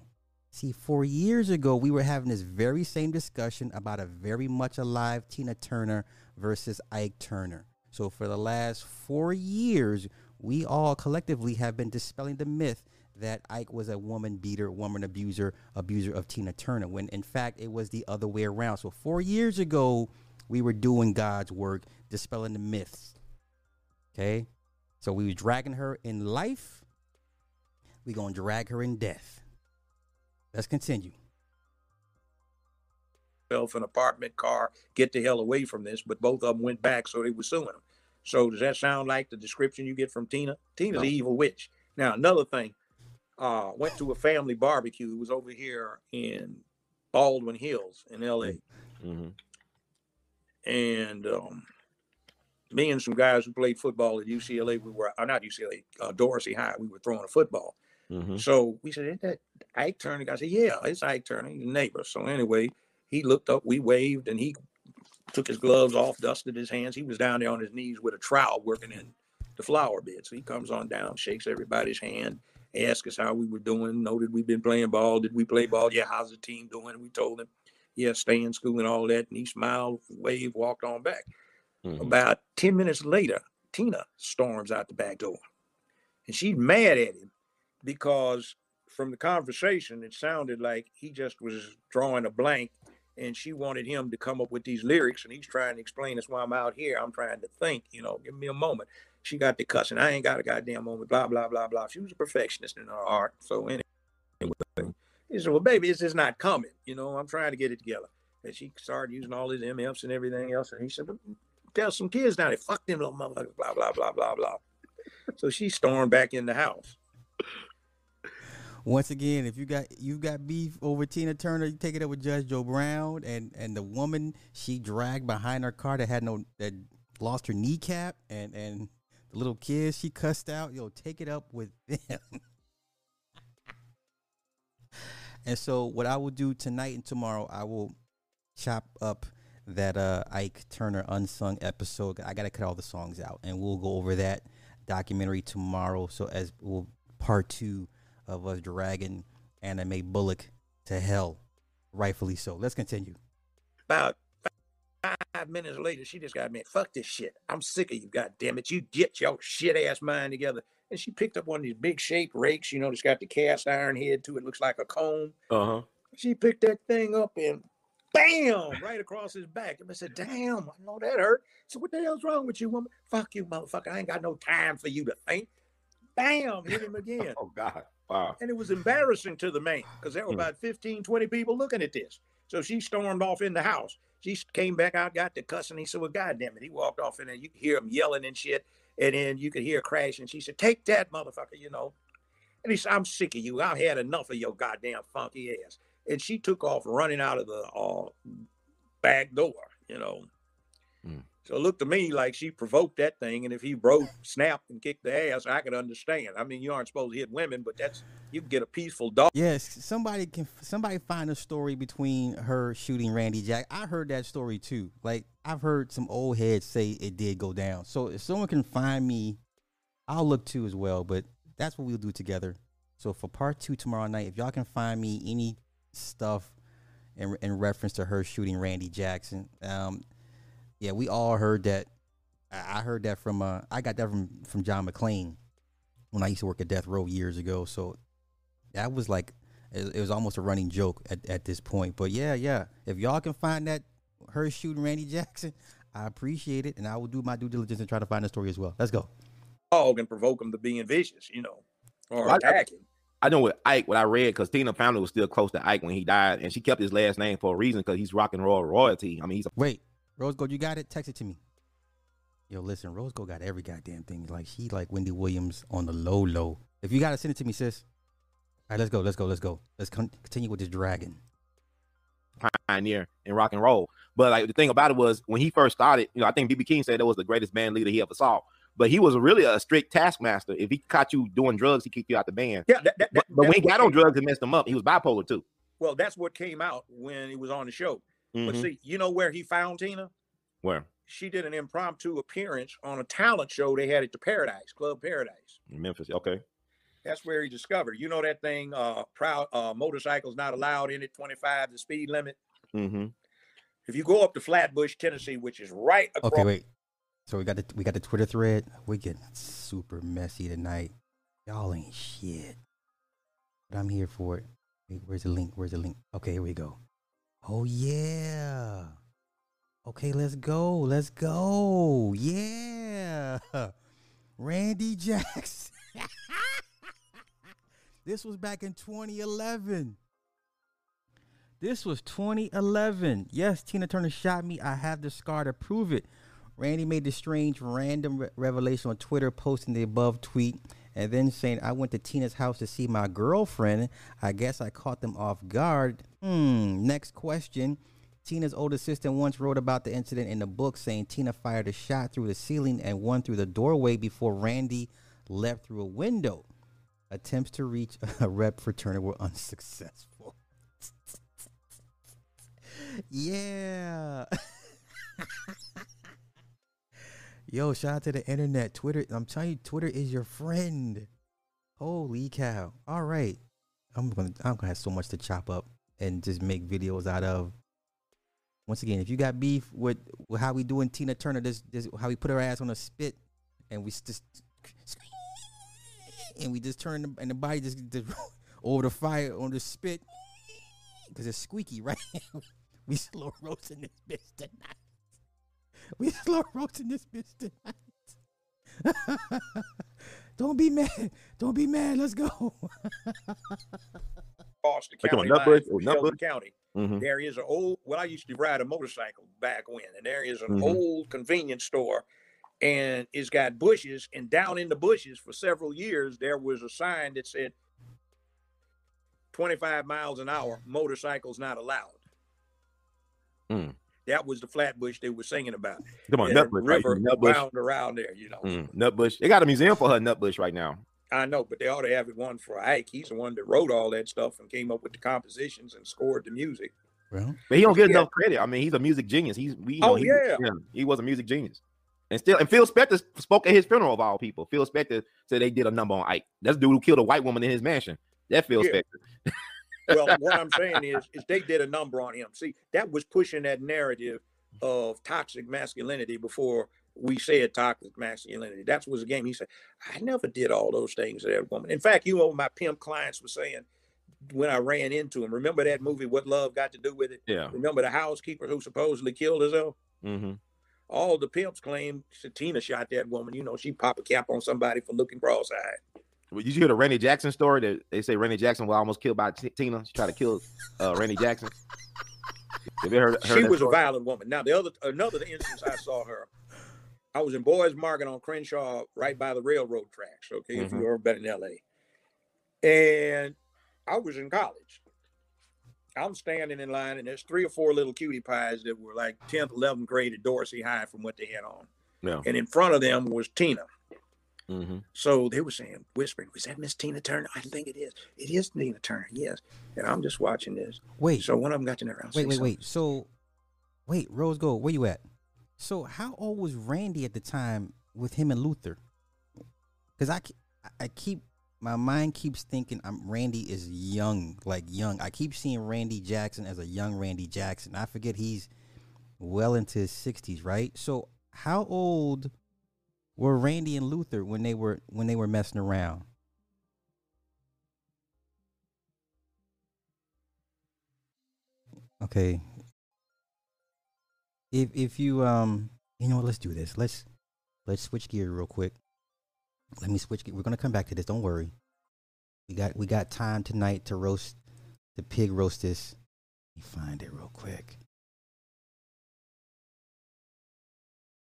See, four years ago, we were having this very same discussion about a very much alive Tina Turner versus Ike Turner. So, for the last four years, we all collectively have been dispelling the myth that Ike was a woman beater, woman abuser, abuser of Tina Turner, when in fact it was the other way around. So four years ago, we were doing God's work, dispelling the myths. Okay? So we were dragging her in life. We gonna drag her in death. Let's continue. Self an apartment car, get the hell away from this. But both of them went back, so they were suing him. So does that sound like the description you get from Tina? Tina's No. the evil witch. Now another thing, uh, went to a family barbecue. It was over here in Baldwin Hills in L.A. Mm-hmm. and um, me and some guys who played football at UCLA, we were uh, not UCLA, uh, Dorsey High. We were throwing a football. Mm-hmm. So we said, "Is that Ike Turner?" I said, "Yeah, it's Ike Turner, he's a neighbor." So anyway, he looked up, we waved, and he took his gloves off, dusted his hands. He was down there on his knees with a trowel working in the flower bed. So he comes on down, shakes everybody's hand, asks us how we were doing, noted we'd been playing ball. Did we play ball? Yeah, how's the team doing? We told him, yeah, stay in school and all that. And he smiled, waved, walked on back. Mm-hmm. About 10 minutes later, Tina storms out the back door. And she's mad at him because from the conversation, it sounded like he just was drawing a blank and she wanted him to come up with these lyrics. And he's trying to explain that's why I'm out here. I'm trying to think, you know, give me a moment. She got the cussing. I ain't got a goddamn moment, blah, blah, blah, blah. She was a perfectionist in her art. So anyway, he said, Well, baby, it's just not coming. You know, I'm trying to get it together. And she started using all these MFs and everything else. And he said, Tell some kids down there, fuck them little motherfuckers, blah, blah, blah, blah, blah. So she stormed back in the house. Once again, if you got you got beef over Tina Turner, you take it up with Judge Joe Brown and and the woman she dragged behind her car that had no that lost her kneecap and and the little kids she cussed out. Yo, take it up with them. [LAUGHS] and so what I will do tonight and tomorrow, I will chop up that uh Ike Turner unsung episode. I gotta cut all the songs out, and we'll go over that documentary tomorrow. So as we'll part two of us dragging Anna Mae Bullock to hell, rightfully so. Let's continue. About five minutes later, she just got mad. Fuck this shit. I'm sick of you, God damn it. You get your shit ass mind together. And she picked up one of these big shaped rakes, you know, that's got the cast iron head to it, looks like a comb. Uh huh. She picked that thing up and bam, right across his back. And I said, damn, I know that hurt. So what the hell's wrong with you, woman? Fuck you, motherfucker. I ain't got no time for you to think. Bam, hit him again. [LAUGHS] Oh God. Wow. And it was embarrassing to the man because there were Hmm. about 15, 20 people looking at this. So she stormed off in the house. She came back out, got the cussing. He said, Well, goddamn it. He walked off in there. You could hear him yelling and shit. And then you could hear crashing. She said, Take that, motherfucker, you know. And he said, I'm sick of you. I've had enough of your goddamn funky ass. And she took off running out of the uh, back door, you know. So it looked to me like she provoked that thing, and if he broke, snapped, and kicked the ass, I could understand. I mean, you aren't supposed to hit women, but that's you can get a peaceful dog. Yes, somebody can somebody find a story between her shooting Randy Jack. I heard that story too. Like I've heard some old heads say it did go down. So if someone can find me, I'll look too as well. But that's what we'll do together. So for part two tomorrow night, if y'all can find me any stuff in in reference to her shooting Randy Jackson, um, yeah, we all heard that. I I heard that from uh, I got that from from John McClane when I used to work at Death Row years ago. So that was like it, it was almost a running joke at, at this point. But yeah, yeah. If y'all can find that her shooting Randy Jackson, [LAUGHS] I appreciate it, and I will do my due diligence and try to find the story as well. Let's go. and provoke them to being vicious, you know, or Well, I- attacking. I know with Ike, what I read, because Tina family was still close to Ike when he died, and she kept his last name for a reason because he's rock and roll royalty. I mean, he's a Wait, Rose Gold, you got it? Text it to me. Yo, listen, Rose Gold got every goddamn thing. Like she like Wendy Williams on the low low. If you got to send it to me, sis. All right, let's go. Let's go. Let's go. Let's con- continue with this dragon. pioneer in rock and roll. But like the thing about it was when he first started, you know, I think BB King said that was the greatest band leader he ever saw. But he was really a strict taskmaster. If he caught you doing drugs, he kicked you out the band. Yeah, that, that, But, that- but when he got on came- drugs, it messed him up. He was bipolar too. Well, that's what came out when he was on the show. But Mhm. see, you know where he found Tina? Where She did an impromptu appearance on a talent show they had at the Paradise Club Paradise. Memphis. Okay. That's where he discovered. You know that thing, uh, proud uh, motorcycles not allowed in it, 25 the speed limit. Mm-hmm. If you go up to Flatbush, Tennessee, which is right across Okay, wait. So we got the we got the Twitter thread. We getting super messy tonight. Y'all ain't shit. but I'm here for it. Wait, where's the link? Where's the link? Okay, here we go. Oh yeah. Okay, let's go. Let's go. Yeah. [LAUGHS] Randy Jackson. [LAUGHS] this was back in 2011. This was 2011. Yes, Tina Turner shot me. I have the scar to prove it. Randy made the strange random re- revelation on Twitter, posting the above tweet and then saying, I went to Tina's house to see my girlfriend. I guess I caught them off guard. Hmm. Next question. Tina's older sister once wrote about the incident in the book, saying Tina fired a shot through the ceiling and one through the doorway before Randy leapt through a window. Attempts to reach [LAUGHS] a rep for Turner were unsuccessful. [LAUGHS] yeah. [LAUGHS] Yo, shout out to the internet. Twitter, I'm telling you, Twitter is your friend. Holy cow. All right. I'm gonna I'm gonna have so much to chop up and just make videos out of. Once again, if you got beef with, with how we doing Tina Turner, this, this how we put her ass on a spit and we just and we just turn the, and the body just, just [LAUGHS] over the fire on the spit because it's squeaky, right? [LAUGHS] we slow roasting this bitch tonight. We slow [LAUGHS] roasting this bitch tonight. [LAUGHS] Don't be mad. Don't be mad. Let's go. across the Like county on line Nutbush or Shelby Nutbush? County. Mhm. There is an old. Well, I used to ride a motorcycle back when, and there is an Mhm. old convenience store, and it's got bushes. And down in the bushes for several years, there was a sign that said, "25 miles an hour, motorcycles not allowed." Mm. That was the flatbush they were singing about. Come on, And the Nutbush, right? Nutbush. wound around there, you know. Mm, Nutbush. They got a museum for her Nutbush right now. I know, but they ought to have it one for Ike. He's the one that wrote all that stuff and came up with the compositions and scored the music. Well, But he don't get Yeah. enough credit. I mean, he's a music genius. He's we. You know, Oh, he, yeah. he was a music genius, and still, and Phil Spector spoke at his funeral of all people. Phil Spector said they did a number on Ike. That's the dude who killed a white woman in his mansion. That Phil Yeah. Spector. [LAUGHS] well, what I'm saying is, is they did a number on him. See, that was pushing that narrative of toxic masculinity before we said toxic masculinity. That was the game. He said, I never did all those things to that woman. In fact, you know, my pimp clients were saying when I ran into him, remember that movie, What Love Got to Do with It? Yeah. Remember the housekeeper who supposedly killed herself? Mm-hmm. All the pimps claim Tina shot that woman. You know, she pop a cap on somebody for looking cross-eyed. Well, Did you hear the Randy Jackson story? That they say Randy Jackson was almost killed by T- Tina. She tried to kill uh, Randy Jackson. Have you heard? heard she was a violent woman. Now the other another instance I saw her, I was in Boys Market on Crenshaw, right by the railroad tracks. Okay, if Mhm. you've ever been in L.A. And I was in college. I'm standing in line, and there's three or four little cutie pies that were like 10th, 11th grade at Dorsey High from what they had on. Yeah. And in front of them was Tina. Mm-hmm. So they were saying, whispering, "Was that Miss Tina Turner?" I think it is. It is Tina Turner, yes. And I'm just watching this. Wait. So one of them got to know. Wait, wait, wait. So, wait, Rose Gold, where you at? So, how old was Randy at the time with him and Luther? Because I, I keep my mind keeps thinking I'm Randy is young, like young. I keep seeing Randy Jackson as a young Randy Jackson. I forget he's well into his sixties, right? So, how old were Randy and Luther when they were when they were messing around? Okay. If if you um you know what, let's do this. Let's let's switch gear real quick. Let me switch gear. We're gonna come back to this, don't worry. We got we got time tonight to roast the pig roast this. Let me find it real quick.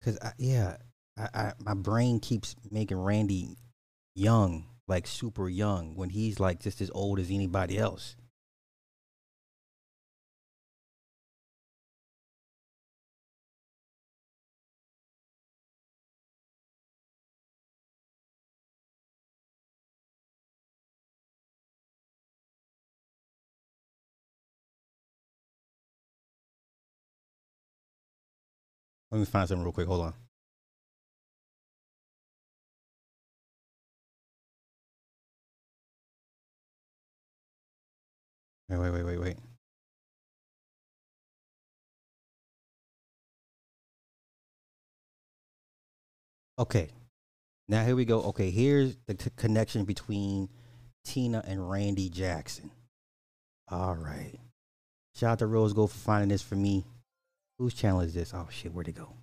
Cause I, yeah, I, my brain keeps making Randy young, like super young, when he's like just as old as anybody else. Let me find something real quick. Hold on. Wait, wait, wait, wait, wait. Okay. Now here we go. Okay, here's the connection between Tina and Randy Jackson. All right. Shout out to Rose Gold for finding this for me. Whose channel is this? Oh shit, where'd it go?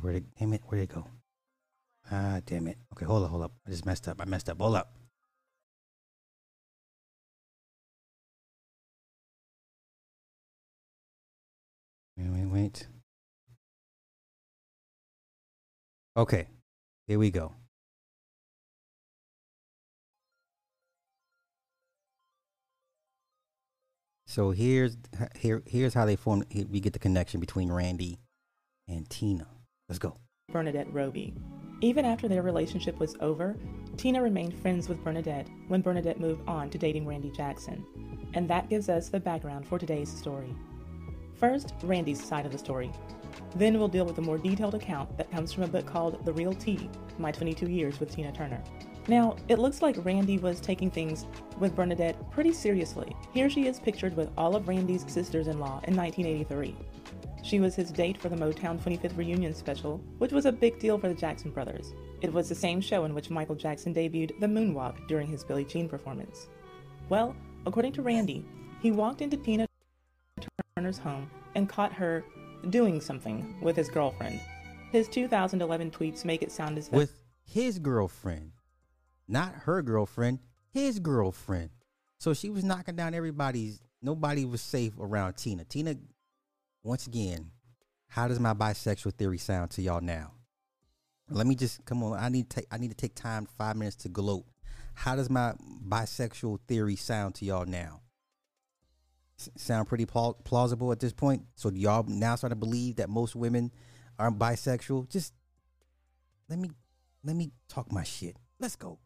Where'd it damn it, where'd it go? Ah damn it. Okay, hold up, hold up. I just messed up. I messed up. Hold up. Wait, wait, wait. Okay, here we go. So here's here here's how they form. We get the connection between Randy and Tina. Let's go. Bernadette Robi. Even after their relationship was over, Tina remained friends with Bernadette when Bernadette moved on to dating Randy Jackson. And that gives us the background for today's story. First, Randy's side of the story. Then we'll deal with a more detailed account that comes from a book called The Real T My 22 Years with Tina Turner. Now, it looks like Randy was taking things with Bernadette pretty seriously. Here she is pictured with all of Randy's sisters in law in 1983. She was his date for the Motown 25th reunion special, which was a big deal for the Jackson brothers. It was the same show in which Michael Jackson debuted the moonwalk during his Billie Jean performance. Well, according to Randy, he walked into Tina Home and caught her doing something with his girlfriend. His 2011 tweets make it sound as if With his girlfriend, not her girlfriend, his girlfriend. So she was knocking down everybody's. Nobody was safe around Tina. Tina, once again, how does my bisexual theory sound to y'all now? Let me just come on. I need to take. I need to take time, five minutes to gloat. How does my bisexual theory sound to y'all now? Sound pretty plau- plausible at this point. So y'all now start to believe that most women aren't bisexual? Just let me let me talk my shit. Let's go.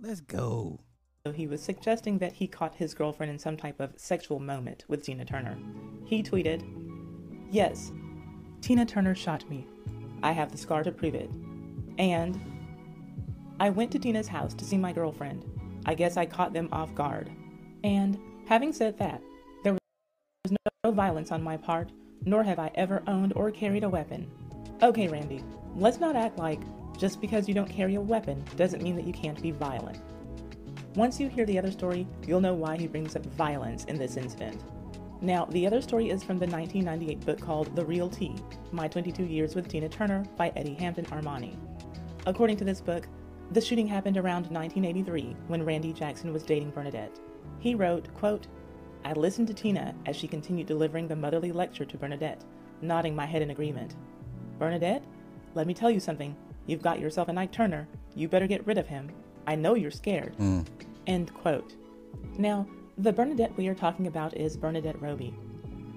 Let's go. So he was suggesting that he caught his girlfriend in some type of sexual moment with Tina Turner. He tweeted, Yes, Tina Turner shot me. I have the scar to prove it. And I went to Tina's house to see my girlfriend. I guess I caught them off guard. And having said that, no violence on my part, nor have I ever owned or carried a weapon. Okay, Randy, let's not act like just because you don't carry a weapon doesn't mean that you can't be violent. Once you hear the other story, you'll know why he brings up violence in this incident. Now, the other story is from the 1998 book called The Real T My 22 Years with Tina Turner by Eddie Hampton Armani. According to this book, the shooting happened around 1983 when Randy Jackson was dating Bernadette. He wrote, quote, I listened to Tina as she continued delivering the motherly lecture to Bernadette, nodding my head in agreement. Bernadette, let me tell you something. You've got yourself a Ike Turner. You better get rid of him. I know you're scared. Mm. End quote. Now, the Bernadette we are talking about is Bernadette Robi.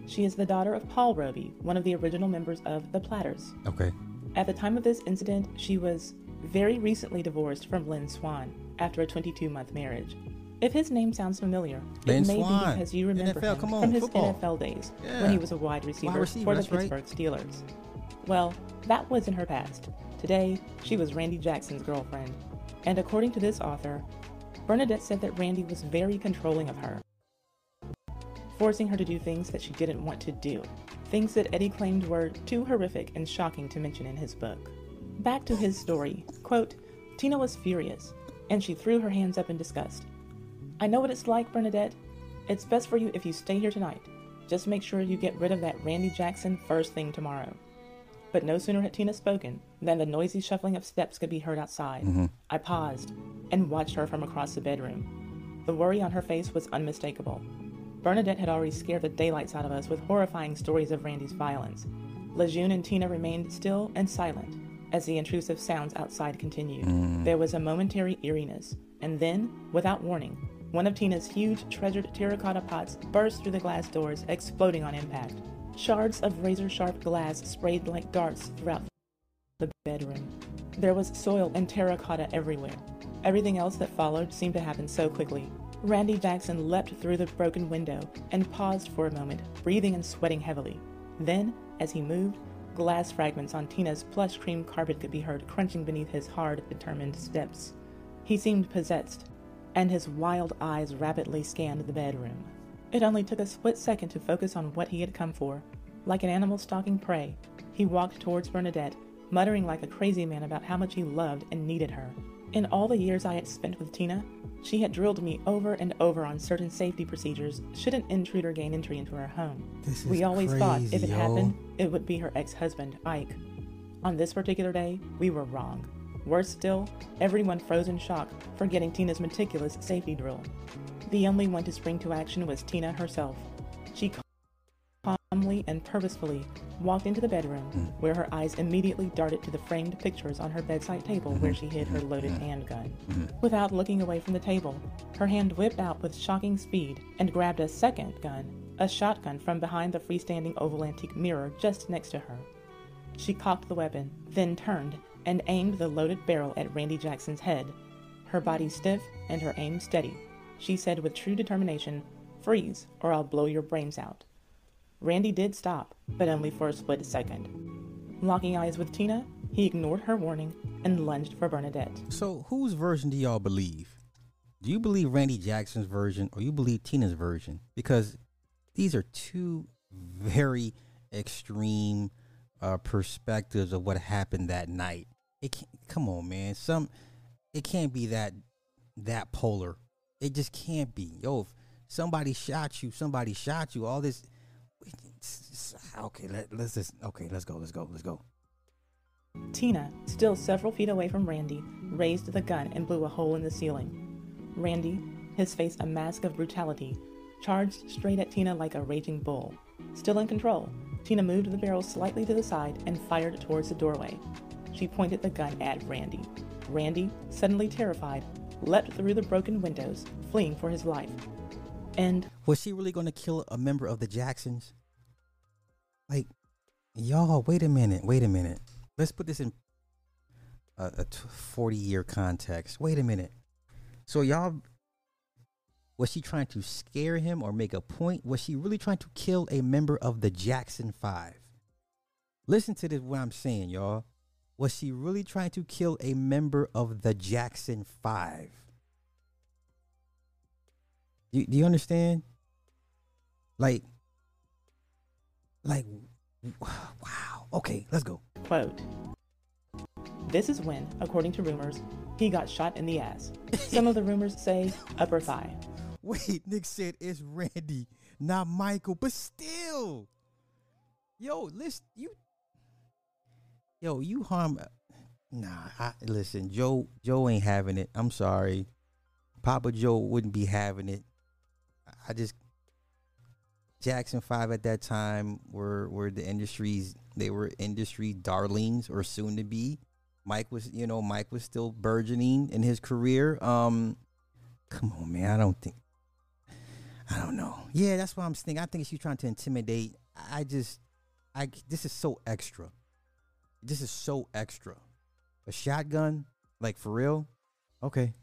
She is the daughter of Paul Robi, one of the original members of the Platters. Okay. At the time of this incident, she was very recently divorced from Lynn Swann after a 22 month marriage. If his name sounds familiar, it may Swann. be because you remember NFL, him come on, from his football. NFL days Yeah. when he was a wide receiver, receiver, for the that's right. Pittsburgh Steelers. Well, that was in her past. Today, she was Randy Jackson's girlfriend. And according to this author, Bernadette said that Randy was very controlling of her, forcing her to do things that she didn't want to do. Things that Eddie claimed were too horrific and shocking to mention in his book. Back to his story. Quote, Tina was furious, and she threw her hands up in disgust. I know what it's like, Bernadette. It's best for you if you stay here tonight. Just make sure you get rid of that Randy Jackson first thing tomorrow. But no sooner had Tina spoken than the noisy shuffling of steps could be heard outside. Mhm. I paused and watched her from across the bedroom. The worry on her face was unmistakable. Bernadette had already scared the daylights out of us with horrifying stories of Randy's violence. Lejeune and Tina remained still and silent as the intrusive sounds outside continued. Mm. There was a momentary eeriness, and then, without warning, one of Tina's huge treasured terracotta pots burst through the glass doors, exploding on impact. Shards of razor sharp glass sprayed like darts throughout the bedroom. There was soil and terracotta everywhere. Everything else that followed seemed to happen so quickly. Randy Jackson leapt through the broken window and paused for a moment, breathing and sweating heavily. Then, as he moved, glass fragments on Tina's plush cream carpet could be heard crunching beneath his hard, determined steps. He seemed possessed, and his wild eyes rapidly scanned the bedroom. It only took a split second to focus on what he had come for. Like an animal stalking prey, he walked towards Bernadette, muttering like a crazy man about how much he loved and needed her. In all the years I had spent with Tina, she had drilled me over and over on certain safety procedures should an intruder gain entry into our home. This we always thought if it yo. happened, it would be her ex husband, Ike. On this particular day, we were wrong. Worse still, everyone froze in shock, forgetting Tina's meticulous safety drill. The only one to spring to action was Tina herself. She calmly and purposefully walked into the bedroom, hmm. where her eyes immediately darted to the framed pictures on her bedside table where hmm. she hid her loaded hmm. handgun. Without looking away from the table, her hand whipped out with shocking speed and grabbed a second gun, a shotgun from behind the freestanding oval antique mirror just next to her. She cocked the weapon, then turned and aimed the loaded barrel at Randy Jackson's head. Her body stiff and her aim steady. She said with true determination, Freeze, or I'll blow your brains out. Randy did stop, but only for a split second. Locking eyes with Tina, he ignored her warning and lunged for Bernadette. So, whose version do y'all believe? Do you believe Randy Jackson's version or you believe Tina's version? Because these are two very extreme uh, perspectives of what happened that night. It can't, come on, man. Some it can't be that that polar. It just can't be. Yo, somebody shot you, somebody shot you. All this. Okay, let, let's just. Okay, let's go. Let's go. Let's go. Tina, still several feet away from Randy, raised the gun and blew a hole in the ceiling. Randy, his face a mask of brutality, charged straight at Tina like a raging bull. Still in control, Tina moved the barrel slightly to the side and fired towards the doorway. She pointed the gun at Randy. Randy, suddenly terrified, leapt through the broken windows, fleeing for his life. And Was she really going to kill a member of the Jacksons? Like, y'all, wait a minute, wait a minute. Let's put this in a, a t- 40 year context. Wait a minute. So, y'all, was she trying to scare him or make a point? Was she really trying to kill a member of the Jackson Five? Listen to this, what I'm saying, y'all. Was she really trying to kill a member of the Jackson Five? Do, do you understand? Like, like, wow. Okay, let's go. Quote This is when, according to rumors, he got shot in the ass. [LAUGHS] Some of the rumors say upper thigh. Wait, Nick said it's Randy, not Michael, but still. Yo, listen, you. Yo, you harm. Nah, I, listen, Joe. Joe ain't having it. I'm sorry, Papa Joe wouldn't be having it. I just Jackson Five at that time were were the industries. They were industry darlings or soon to be. Mike was, you know, Mike was still burgeoning in his career. Um, come on, man. I don't think. I don't know. Yeah, that's what I'm thinking. I think she's trying to intimidate. I just, I this is so extra. This is so extra. A shotgun, like for real? Okay.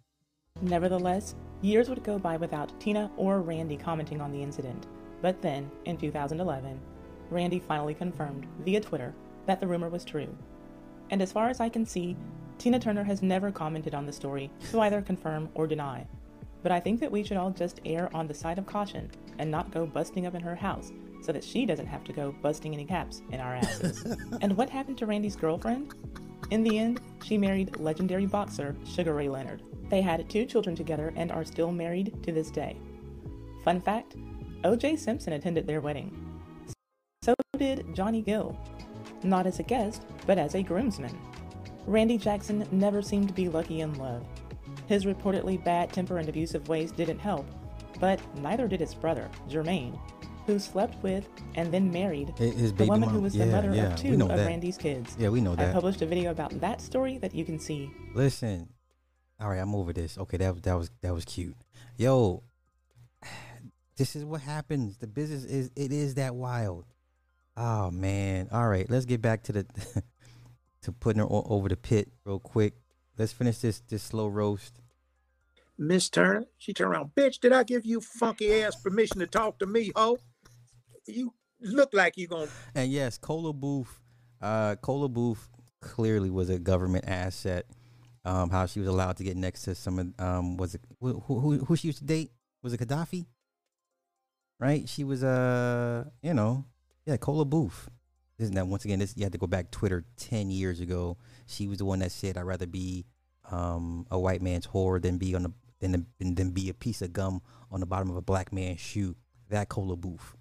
Nevertheless, years would go by without Tina or Randy commenting on the incident. But then, in 2011, Randy finally confirmed via Twitter that the rumor was true. And as far as I can see, Tina Turner has never commented on the story to either confirm or deny. But I think that we should all just err on the side of caution and not go busting up in her house so that she doesn't have to go busting any caps in our asses. [LAUGHS] and what happened to Randy's girlfriend? In the end, she married legendary boxer Sugar Ray Leonard. They had two children together and are still married to this day. Fun fact O.J. Simpson attended their wedding. So did Johnny Gill. Not as a guest, but as a groomsman. Randy Jackson never seemed to be lucky in love. His reportedly bad temper and abusive ways didn't help, but neither did his brother, Jermaine, who slept with and then married His- his the woman mom- who was yeah, the mother yeah, of two of that. Randy's kids. Yeah, we know that. I published a video about that story that you can see. Listen, all right, I'm over this. Okay, that that was that was cute. Yo, [SIGHS] this is what happens. The business is it is that wild. Oh man. All right, let's get back to the [LAUGHS] to putting her o- over the pit real quick. Let's finish this this slow roast. Miss Turner, she turned around, bitch, did I give you funky ass permission to talk to me, ho? You look like you're gonna And yes, Kola Boof, uh, Kola Boof clearly was a government asset. Um, how she was allowed to get next to some of um was it who who, who she used to date? Was it Gaddafi? Right? She was uh you know yeah Kola Boof. Isn't that once again? This you had to go back Twitter ten years ago. She was the one that said I'd rather be um, a white man's whore than be on the than, than be a piece of gum on the bottom of a black man's shoe. That Kola Boof.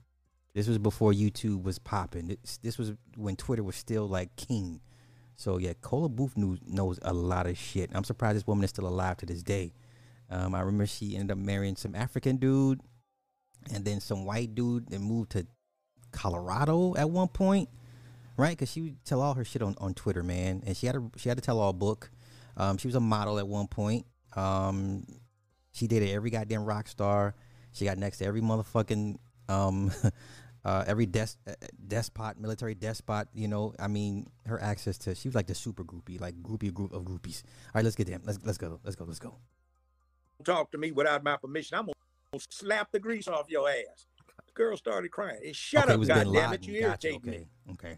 This was before YouTube was popping. This, this was when Twitter was still like king. So yeah, Kola Boof knew, knows a lot of shit. I'm surprised this woman is still alive to this day. Um, I remember she ended up marrying some African dude, and then some white dude, and moved to Colorado at one point, right? Because she would tell all her shit on, on Twitter, man, and she had a she had a tell all book. Um, she was a model at one point. Um, she dated every goddamn rock star. She got next to every motherfucking um, [LAUGHS] uh, every des- uh, despot, military despot. You know, I mean, her access to she was like the super groupie, like groupie group of groupies. All right, let's get them. Let's let's go. Let's go. Let's go. Talk to me without my permission. I'm gonna slap the grease off your ass. The girl started crying. Hey, shut Okay, up, was Bin goddamn Laden. it! You Gotcha, irritate me. Okay.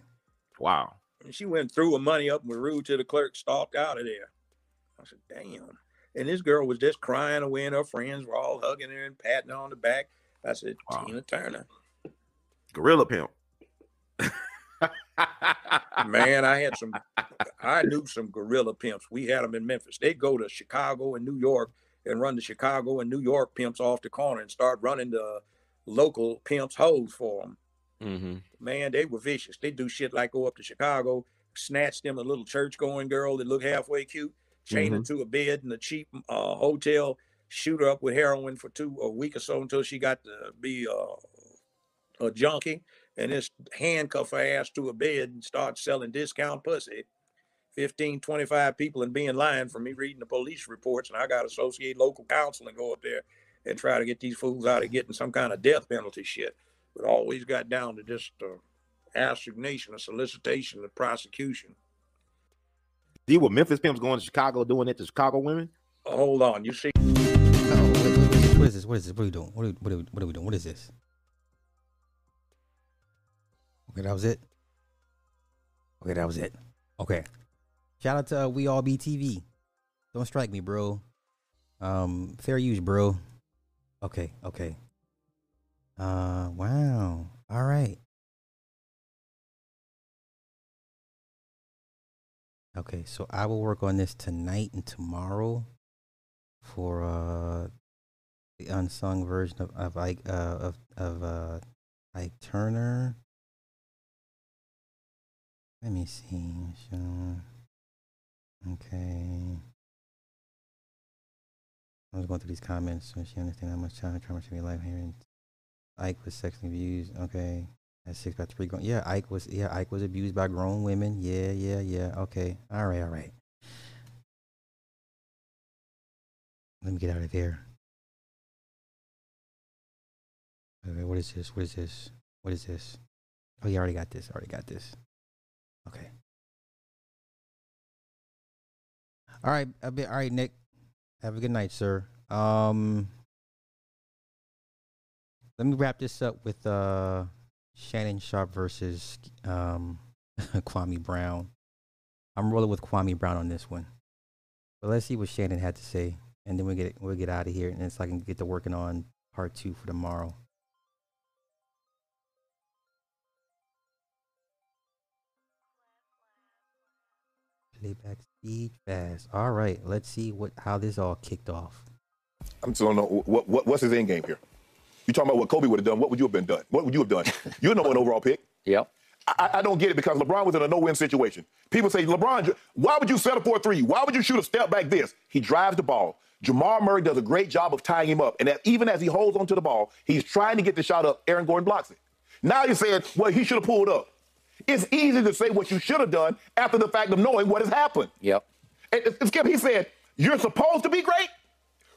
Wow. And she went threw her money up and was rude to the clerk, stalked out of there. I said, damn. And this girl was just crying away, and her friends were all hugging her and patting her on the back. I said, Tina Turner. Gorilla pimp. Man, I had some, I knew some gorilla pimps. We had them in Memphis. They'd go to Chicago and New York and run the Chicago and New York pimps off the corner and start running the local pimps' hoes for them. Mm-hmm. Man, they were vicious. They do shit like go up to Chicago, snatch them a little church going girl that looked halfway cute, chain her Mhm. to a bed in a cheap uh, hotel, shoot her up with heroin for two a week or so until she got to be uh, a junkie, and just handcuff her ass to a bed and start selling discount pussy. 15, 25 people and being lying for me reading the police reports, and I got associate local counsel and go up there and try to get these fools out of getting some kind of death penalty shit. But always got down to just uh, assignation, a solicitation, a prosecution. See what Memphis pimps going to Chicago doing it to Chicago women? hold on, you see. What is this? What is this? What are we doing? What are, what are, what are we doing? What is this? Okay, that was it. Okay, that was it. Okay. Shout out to uh, We All Be TV. Don't strike me, bro. Um, fair use, bro. Okay, okay. Uh, wow. All right. Okay, so I will work on this tonight and tomorrow for uh the unsung version of of Ike uh, of of uh Ike Turner. Let me see. Sure. Okay. I was going through these comments so she understand how much time trauma should be alive here. And Ike was sexually abused. Okay. At six by three grown. Yeah, Ike was. Yeah, Ike was abused by grown women. Yeah, yeah, yeah. Okay. All right, all right. Let me get out of there. Okay, what is this? What is this? What is this? Oh, you already got this. Already got this. Okay. All right, a bit. All right, Nick. Have a good night, sir. Um, let me wrap this up with uh Shannon Sharpe versus um [LAUGHS] Kwame Brown. I'm rolling with Kwame Brown on this one. But let's see what Shannon had to say, and then we get we'll get out of here, and so I can get to working on part two for tomorrow. Playback speed fast. All right, let's see what how this all kicked off. I'm still don't know what, what what's his end game here. You talking about what Kobe would have done? What would you have been done? What would you have done? [LAUGHS] You're the number one overall pick. Yep. I, I don't get it because LeBron was in a no-win situation. People say, LeBron, why would you settle for a three? Why would you shoot a step back this? He drives the ball. Jamal Murray does a great job of tying him up. And that even as he holds onto the ball, he's trying to get the shot up. Aaron Gordon blocks it. Now you're saying, well, he should have pulled up. It's easy to say what you should have done after the fact of knowing what has happened. Yep. And, and Skip, he said, you're supposed to be great?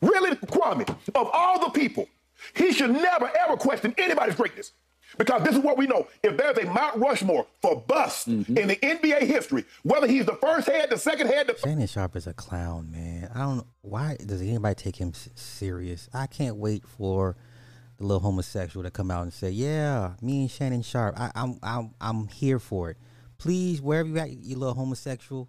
Really, Kwame, of all the people, he should never, ever question anybody's greatness. Because this is what we know. If there's a Mount Rushmore for bust Mm-hmm. in the NBA history, whether he's the first head, the second head, the Shannon Sharpe is a clown, man. I don't know why does anybody take him serious. I can't wait for the little homosexual to come out and say, "Yeah, me and Shannon Sharpe, I, I'm I'm I'm here for it." Please, wherever you at, you little homosexual,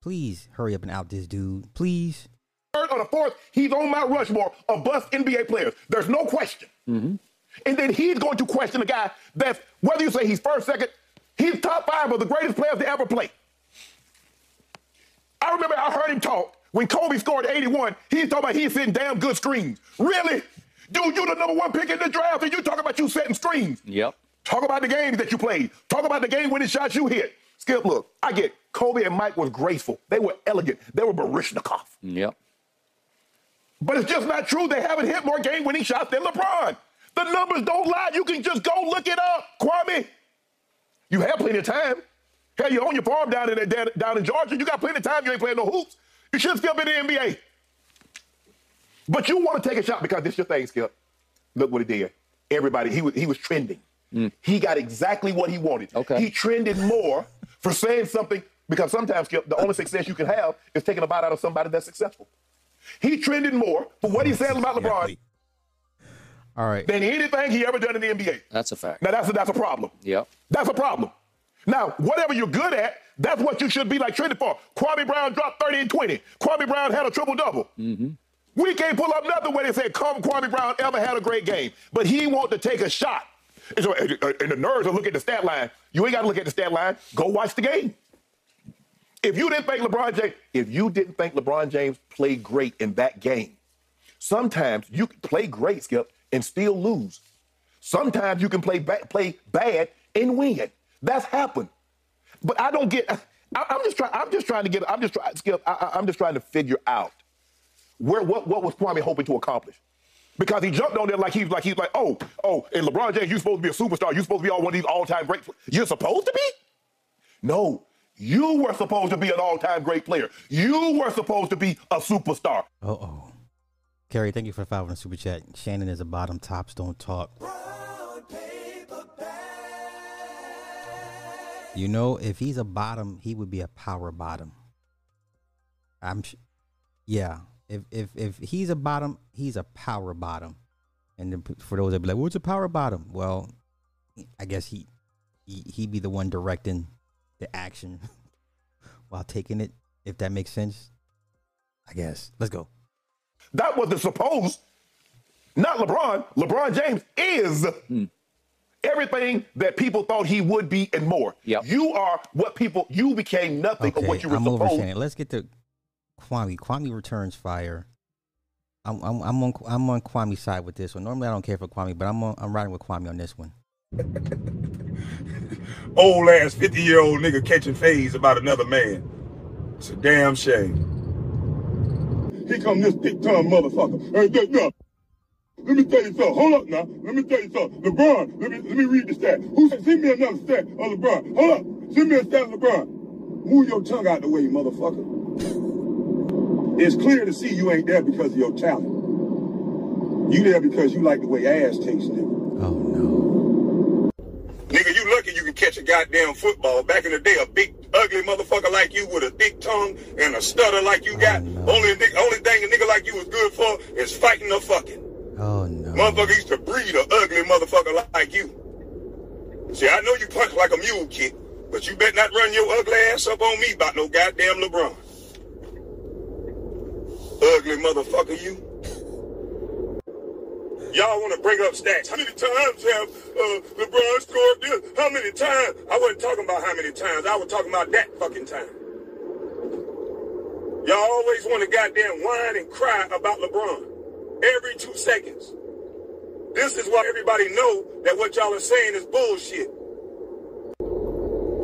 please hurry up and out this dude, please. third or the fourth, he's on Mount Rushmore of bust NBA players. There's no question. Mm-hmm. And then he's going to question a guy that's, whether you say he's first, second, he's top five of the greatest players to ever play. I remember I heard him talk When Kobe scored 81, he's talking about he's setting damn good screens. Really? Dude, you the number one pick in the draft, and you talk about you setting screens. Yep. Talk about the games that you played. Talk about the game winning shots you hit. Skip, look, I get Kobe and Mike was graceful. They were elegant. They were Baryshnikov. Yep. But it's just not true. They haven't hit more game winning shots than LeBron. The numbers don't lie. You can just go look it up, Kwame. You have plenty of time. Hell, you own your farm down in down, down in Georgia. You got plenty of time. You ain't playing no hoops. You should still be in the NBA. But you want to take a shot because this your thing, Skip. Look what he did. Everybody, he was he was trending. He got exactly what he wanted. Okay. He trended more for saying something because sometimes, Skip, the only success you can have is taking a bite out of somebody that's successful. He trended more for what he said about LeBron All right. than anything he ever done in the NBA. That's a fact. Now that's a, that's a problem. Yep. That's a problem. Now, whatever you're good at, that's what you should be like trending for. Kwame Brown dropped 30 and 20. Kwame Brown had a triple double. Mm-hmm. We can't pull up nothing where they say Kwame Kwame Brown ever had a great game, but he want to take a shot. And, so, and uh, and the nerds will look at the stat line. You ain't got to look at the stat line. Go watch the game. If you didn't think LeBron James, if you didn't think LeBron James played great in that game, sometimes you can play great, Skip, and still lose. Sometimes you can play ba- play bad and win. That's happened. But I don't get. I, I'm just trying. I'm just trying to get. I'm just trying. Skip. I, I'm just trying to figure out where what what was Kwame hoping to accomplish. Because he jumped on there like he's like he's like, oh, oh, and LeBron James, you're supposed to be a superstar. You're supposed to be all one of these all-time great. You're supposed to be? No, you were supposed to be an all-time great player. You were supposed to be a superstar. Uh oh. Kerry, thank you for the five on the super chat. Shannon is a bottom. Tops don't talk. You know, if he's a bottom, he would be a power bottom. I'm, sh- yeah. If if if he's a bottom, he's a power bottom. And then for those that be like, "What's a power bottom?" Well, I guess he he he be the one directing the action [LAUGHS] while taking it. If that makes sense, I guess. Let's go. That wasn't supposed. Not LeBron. LeBron James is hmm. everything that people thought he would be and more. Yep. You are what people. You became nothing of what you were I'm over supposed. Shannon. Let's get to Kwame. Kwame returns fire. I'm I'm I'm on I'm on Kwame's side with this one. Normally I don't care for Kwame, but I'm on, I'm riding with Kwame on this one. [LAUGHS] old ass 50 year old nigga catching phase about another man. It's a damn shame. Here come this big tongue motherfucker. Hey, look, look. Let me tell you something. Hold up now. Let me tell you something. LeBron, let me let me read the stat. Who send me another stat of LeBron? Hold up. Send me a stat of LeBron. Move your tongue out the way, motherfucker. It's clear to see you ain't there because of your talent. You there because you like the way ass tastes, nigga. Oh no. Nigga, you lucky you can catch a goddamn football. Back in the day, a big ugly motherfucker like you with a thick tongue and a stutter like you got. Oh, only a nigga, only thing a nigga like you was good for is fighting or fucking. Oh no. Motherfucker used to breed a ugly motherfucker like you. See, I know you punch like a mule kid, but you better not run your ugly ass up on me about no goddamn LeBron. Ugly motherfucker, you. Y'all want to bring up stats. How many times have uh, LeBron scored this? How many times? I wasn't talking about how many times. I was talking about that fucking time. Y'all always want to goddamn whine and cry about LeBron every two seconds. This is why everybody know that what y'all are saying is bullshit.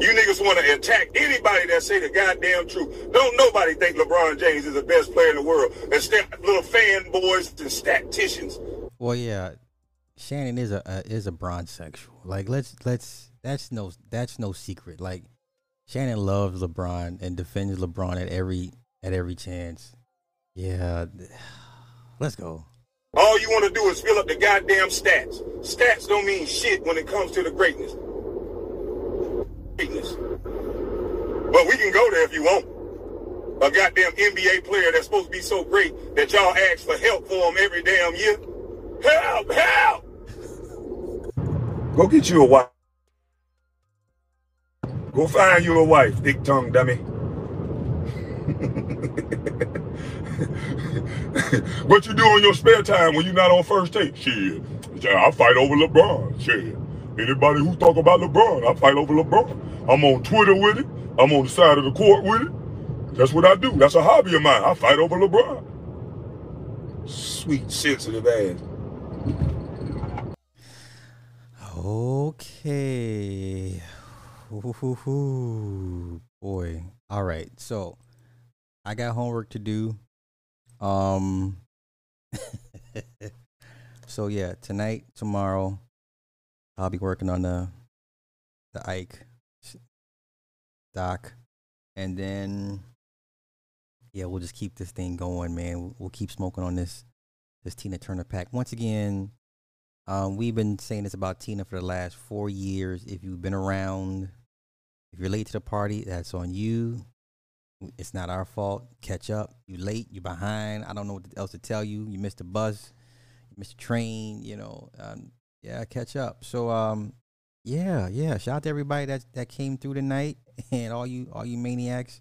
You niggas want to attack anybody that say the goddamn truth. Don't nobody think LeBron James is the best player in the world. Instead, little fanboys and statisticians. Well, yeah, Shannon is a uh, is a bronze sexual. Like let's let's that's no that's no secret. Like Shannon loves LeBron and defends LeBron at every at every chance. Yeah, [SIGHS] let's go. All you want to do is fill up the goddamn stats. Stats don't mean shit when it comes to the greatness. But we can go there if you want. A goddamn NBA player that's supposed to be so great that y'all ask for help for him every damn year. Help! Help! Go get you a wife. Go find you a wife, thick tongue dummy. [LAUGHS] what you do in your spare time when you're not on first take? Shit. I fight over LeBron. Shit. Anybody who talk about LeBron, I fight over LeBron. I'm on Twitter with it. I'm on the side of the court with it. That's what I do. That's a hobby of mine. I fight over LeBron. Sweet, sensitive ass. Okay. Ooh, boy. All right. So I got homework to do. Um [LAUGHS] So yeah, tonight, tomorrow, I'll be working on the the Ike doc. And then yeah, we'll just keep this thing going, man. We'll, keep smoking on this this Tina Turner pack. Once again, um, we've been saying this about Tina for the last four years. If you've been around, if you're late to the party, that's on you. It's not our fault. Catch up. You late. You're behind. I don't know what else to tell you. You missed the bus. You missed the train. You know. Um, yeah, catch up. So, um, yeah, yeah. Shout out to everybody that that came through tonight, [LAUGHS] and all you all you maniacs.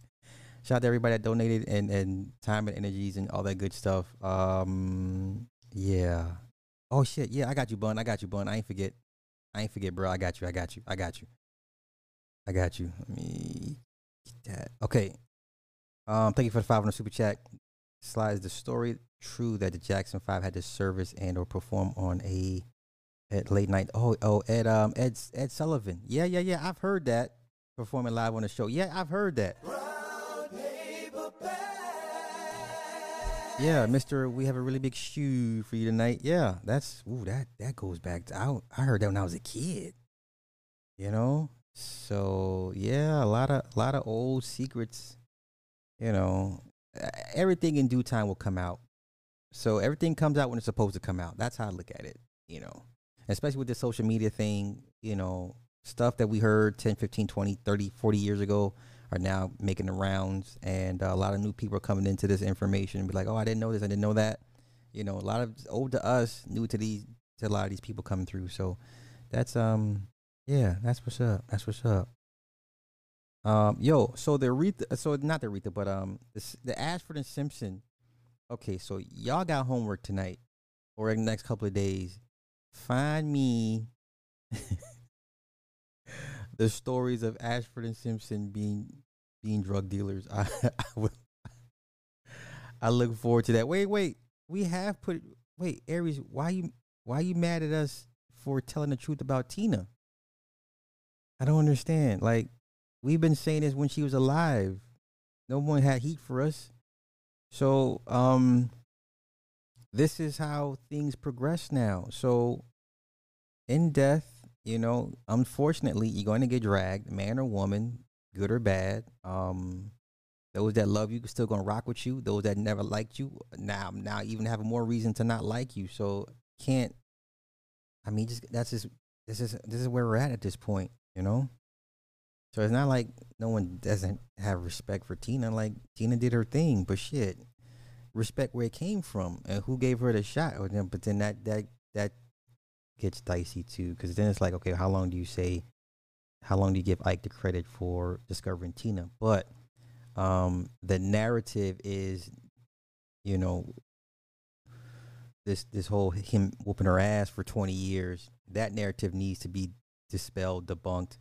Shout out to everybody that donated and and time and energies and all that good stuff. Um, yeah. Oh shit, yeah, I got you, Bun. I got you, Bun. I ain't forget. I ain't forget, bro. I got you. I got you. I got you. I got you. Let me get that. Okay. Um, thank you for the five the super chat. Slides the story true that the Jackson Five had to service and or perform on a at late night. Oh, oh, Ed, um, Ed, Ed Sullivan. Yeah, yeah, yeah. I've heard that performing live on the show. Yeah, I've heard that. Yeah, Mister, we have a really big shoe for you tonight. Yeah, that's ooh, that that goes back to I, I heard that when I was a kid. You know, so yeah, a lot of a lot of old secrets. You know, everything in due time will come out. So everything comes out when it's supposed to come out. That's how I look at it. You know, especially with the social media thing. You know, stuff that we heard 10, 15, 20, 30, 40 years ago are now making the rounds, and uh, a lot of new people are coming into this information and be like, "Oh, I didn't know this, I didn't know that." You know, a lot of old to us, new to these, to a lot of these people coming through. So that's um, yeah, that's what's up. That's what's up. Um, yo, so the Aretha, so not the Aretha, but um, the, the Ashford and Simpson. Okay, so y'all got homework tonight or in the next couple of days. Find me [LAUGHS] the stories of Ashford and Simpson being being drug dealers. [LAUGHS] I, I. I look forward to that. Wait, wait. We have put. Wait, Aries. Why you why you mad at us for telling the truth about Tina? I don't understand. Like we've been saying this when she was alive. No one had heat for us. So um, this is how things progress now. So in death, you know, unfortunately, you're going to get dragged, man or woman, good or bad. Um, those that love you still going to rock with you. Those that never liked you now, now even have more reason to not like you. So can't. I mean, just that's just this is this is where we're at at this point. You know. So it's not like no one doesn't have respect for Tina. Like Tina did her thing, but shit, respect where it came from and who gave her the shot. Or then, but then that that that gets dicey too, because then it's like, okay, how long do you say? How long do you give Ike the credit for discovering Tina? But um, the narrative is, you know, this this whole him whooping her ass for twenty years. That narrative needs to be dispelled, debunked,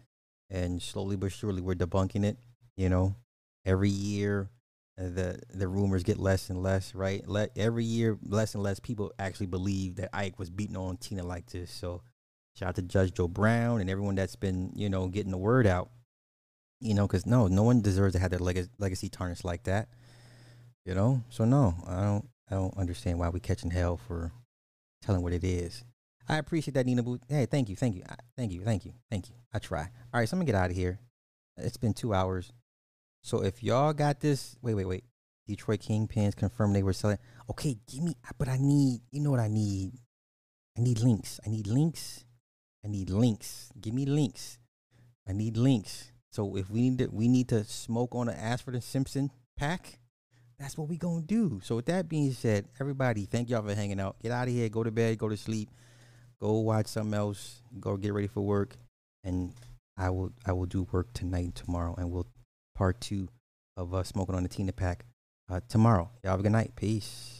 and slowly but surely we're debunking it. You know, every year the the rumors get less and less. Right, Let every year less and less people actually believe that Ike was beating on Tina like this. So, shout out to Judge Joe Brown and everyone that's been you know getting the word out. You know, because no, no one deserves to have their leg- legacy tarnished like that. You know, so no, I don't, I don't understand why we catching hell for telling what it is. I appreciate that, Nina Booth. Hey, thank you, thank you, thank you, thank you, thank you. I try. All right, so I'm gonna get out of here. It's been two hours. So if y'all got this, wait, wait, wait. Detroit Kingpins confirmed they were selling. Okay, give me, but I need, you know what I need? I need links. I need links. I need links. Give me links. I need links. So if we need to, we need to smoke on the Ashford and Simpson pack. That's what we gonna do. So with that being said, everybody, thank y'all for hanging out. Get out of here. Go to bed. Go to sleep. Go watch something else. Go get ready for work. And I will I will do work tonight and tomorrow, and we'll part two of uh, smoking on the Tina pack uh, tomorrow. Y'all have a good night. Peace.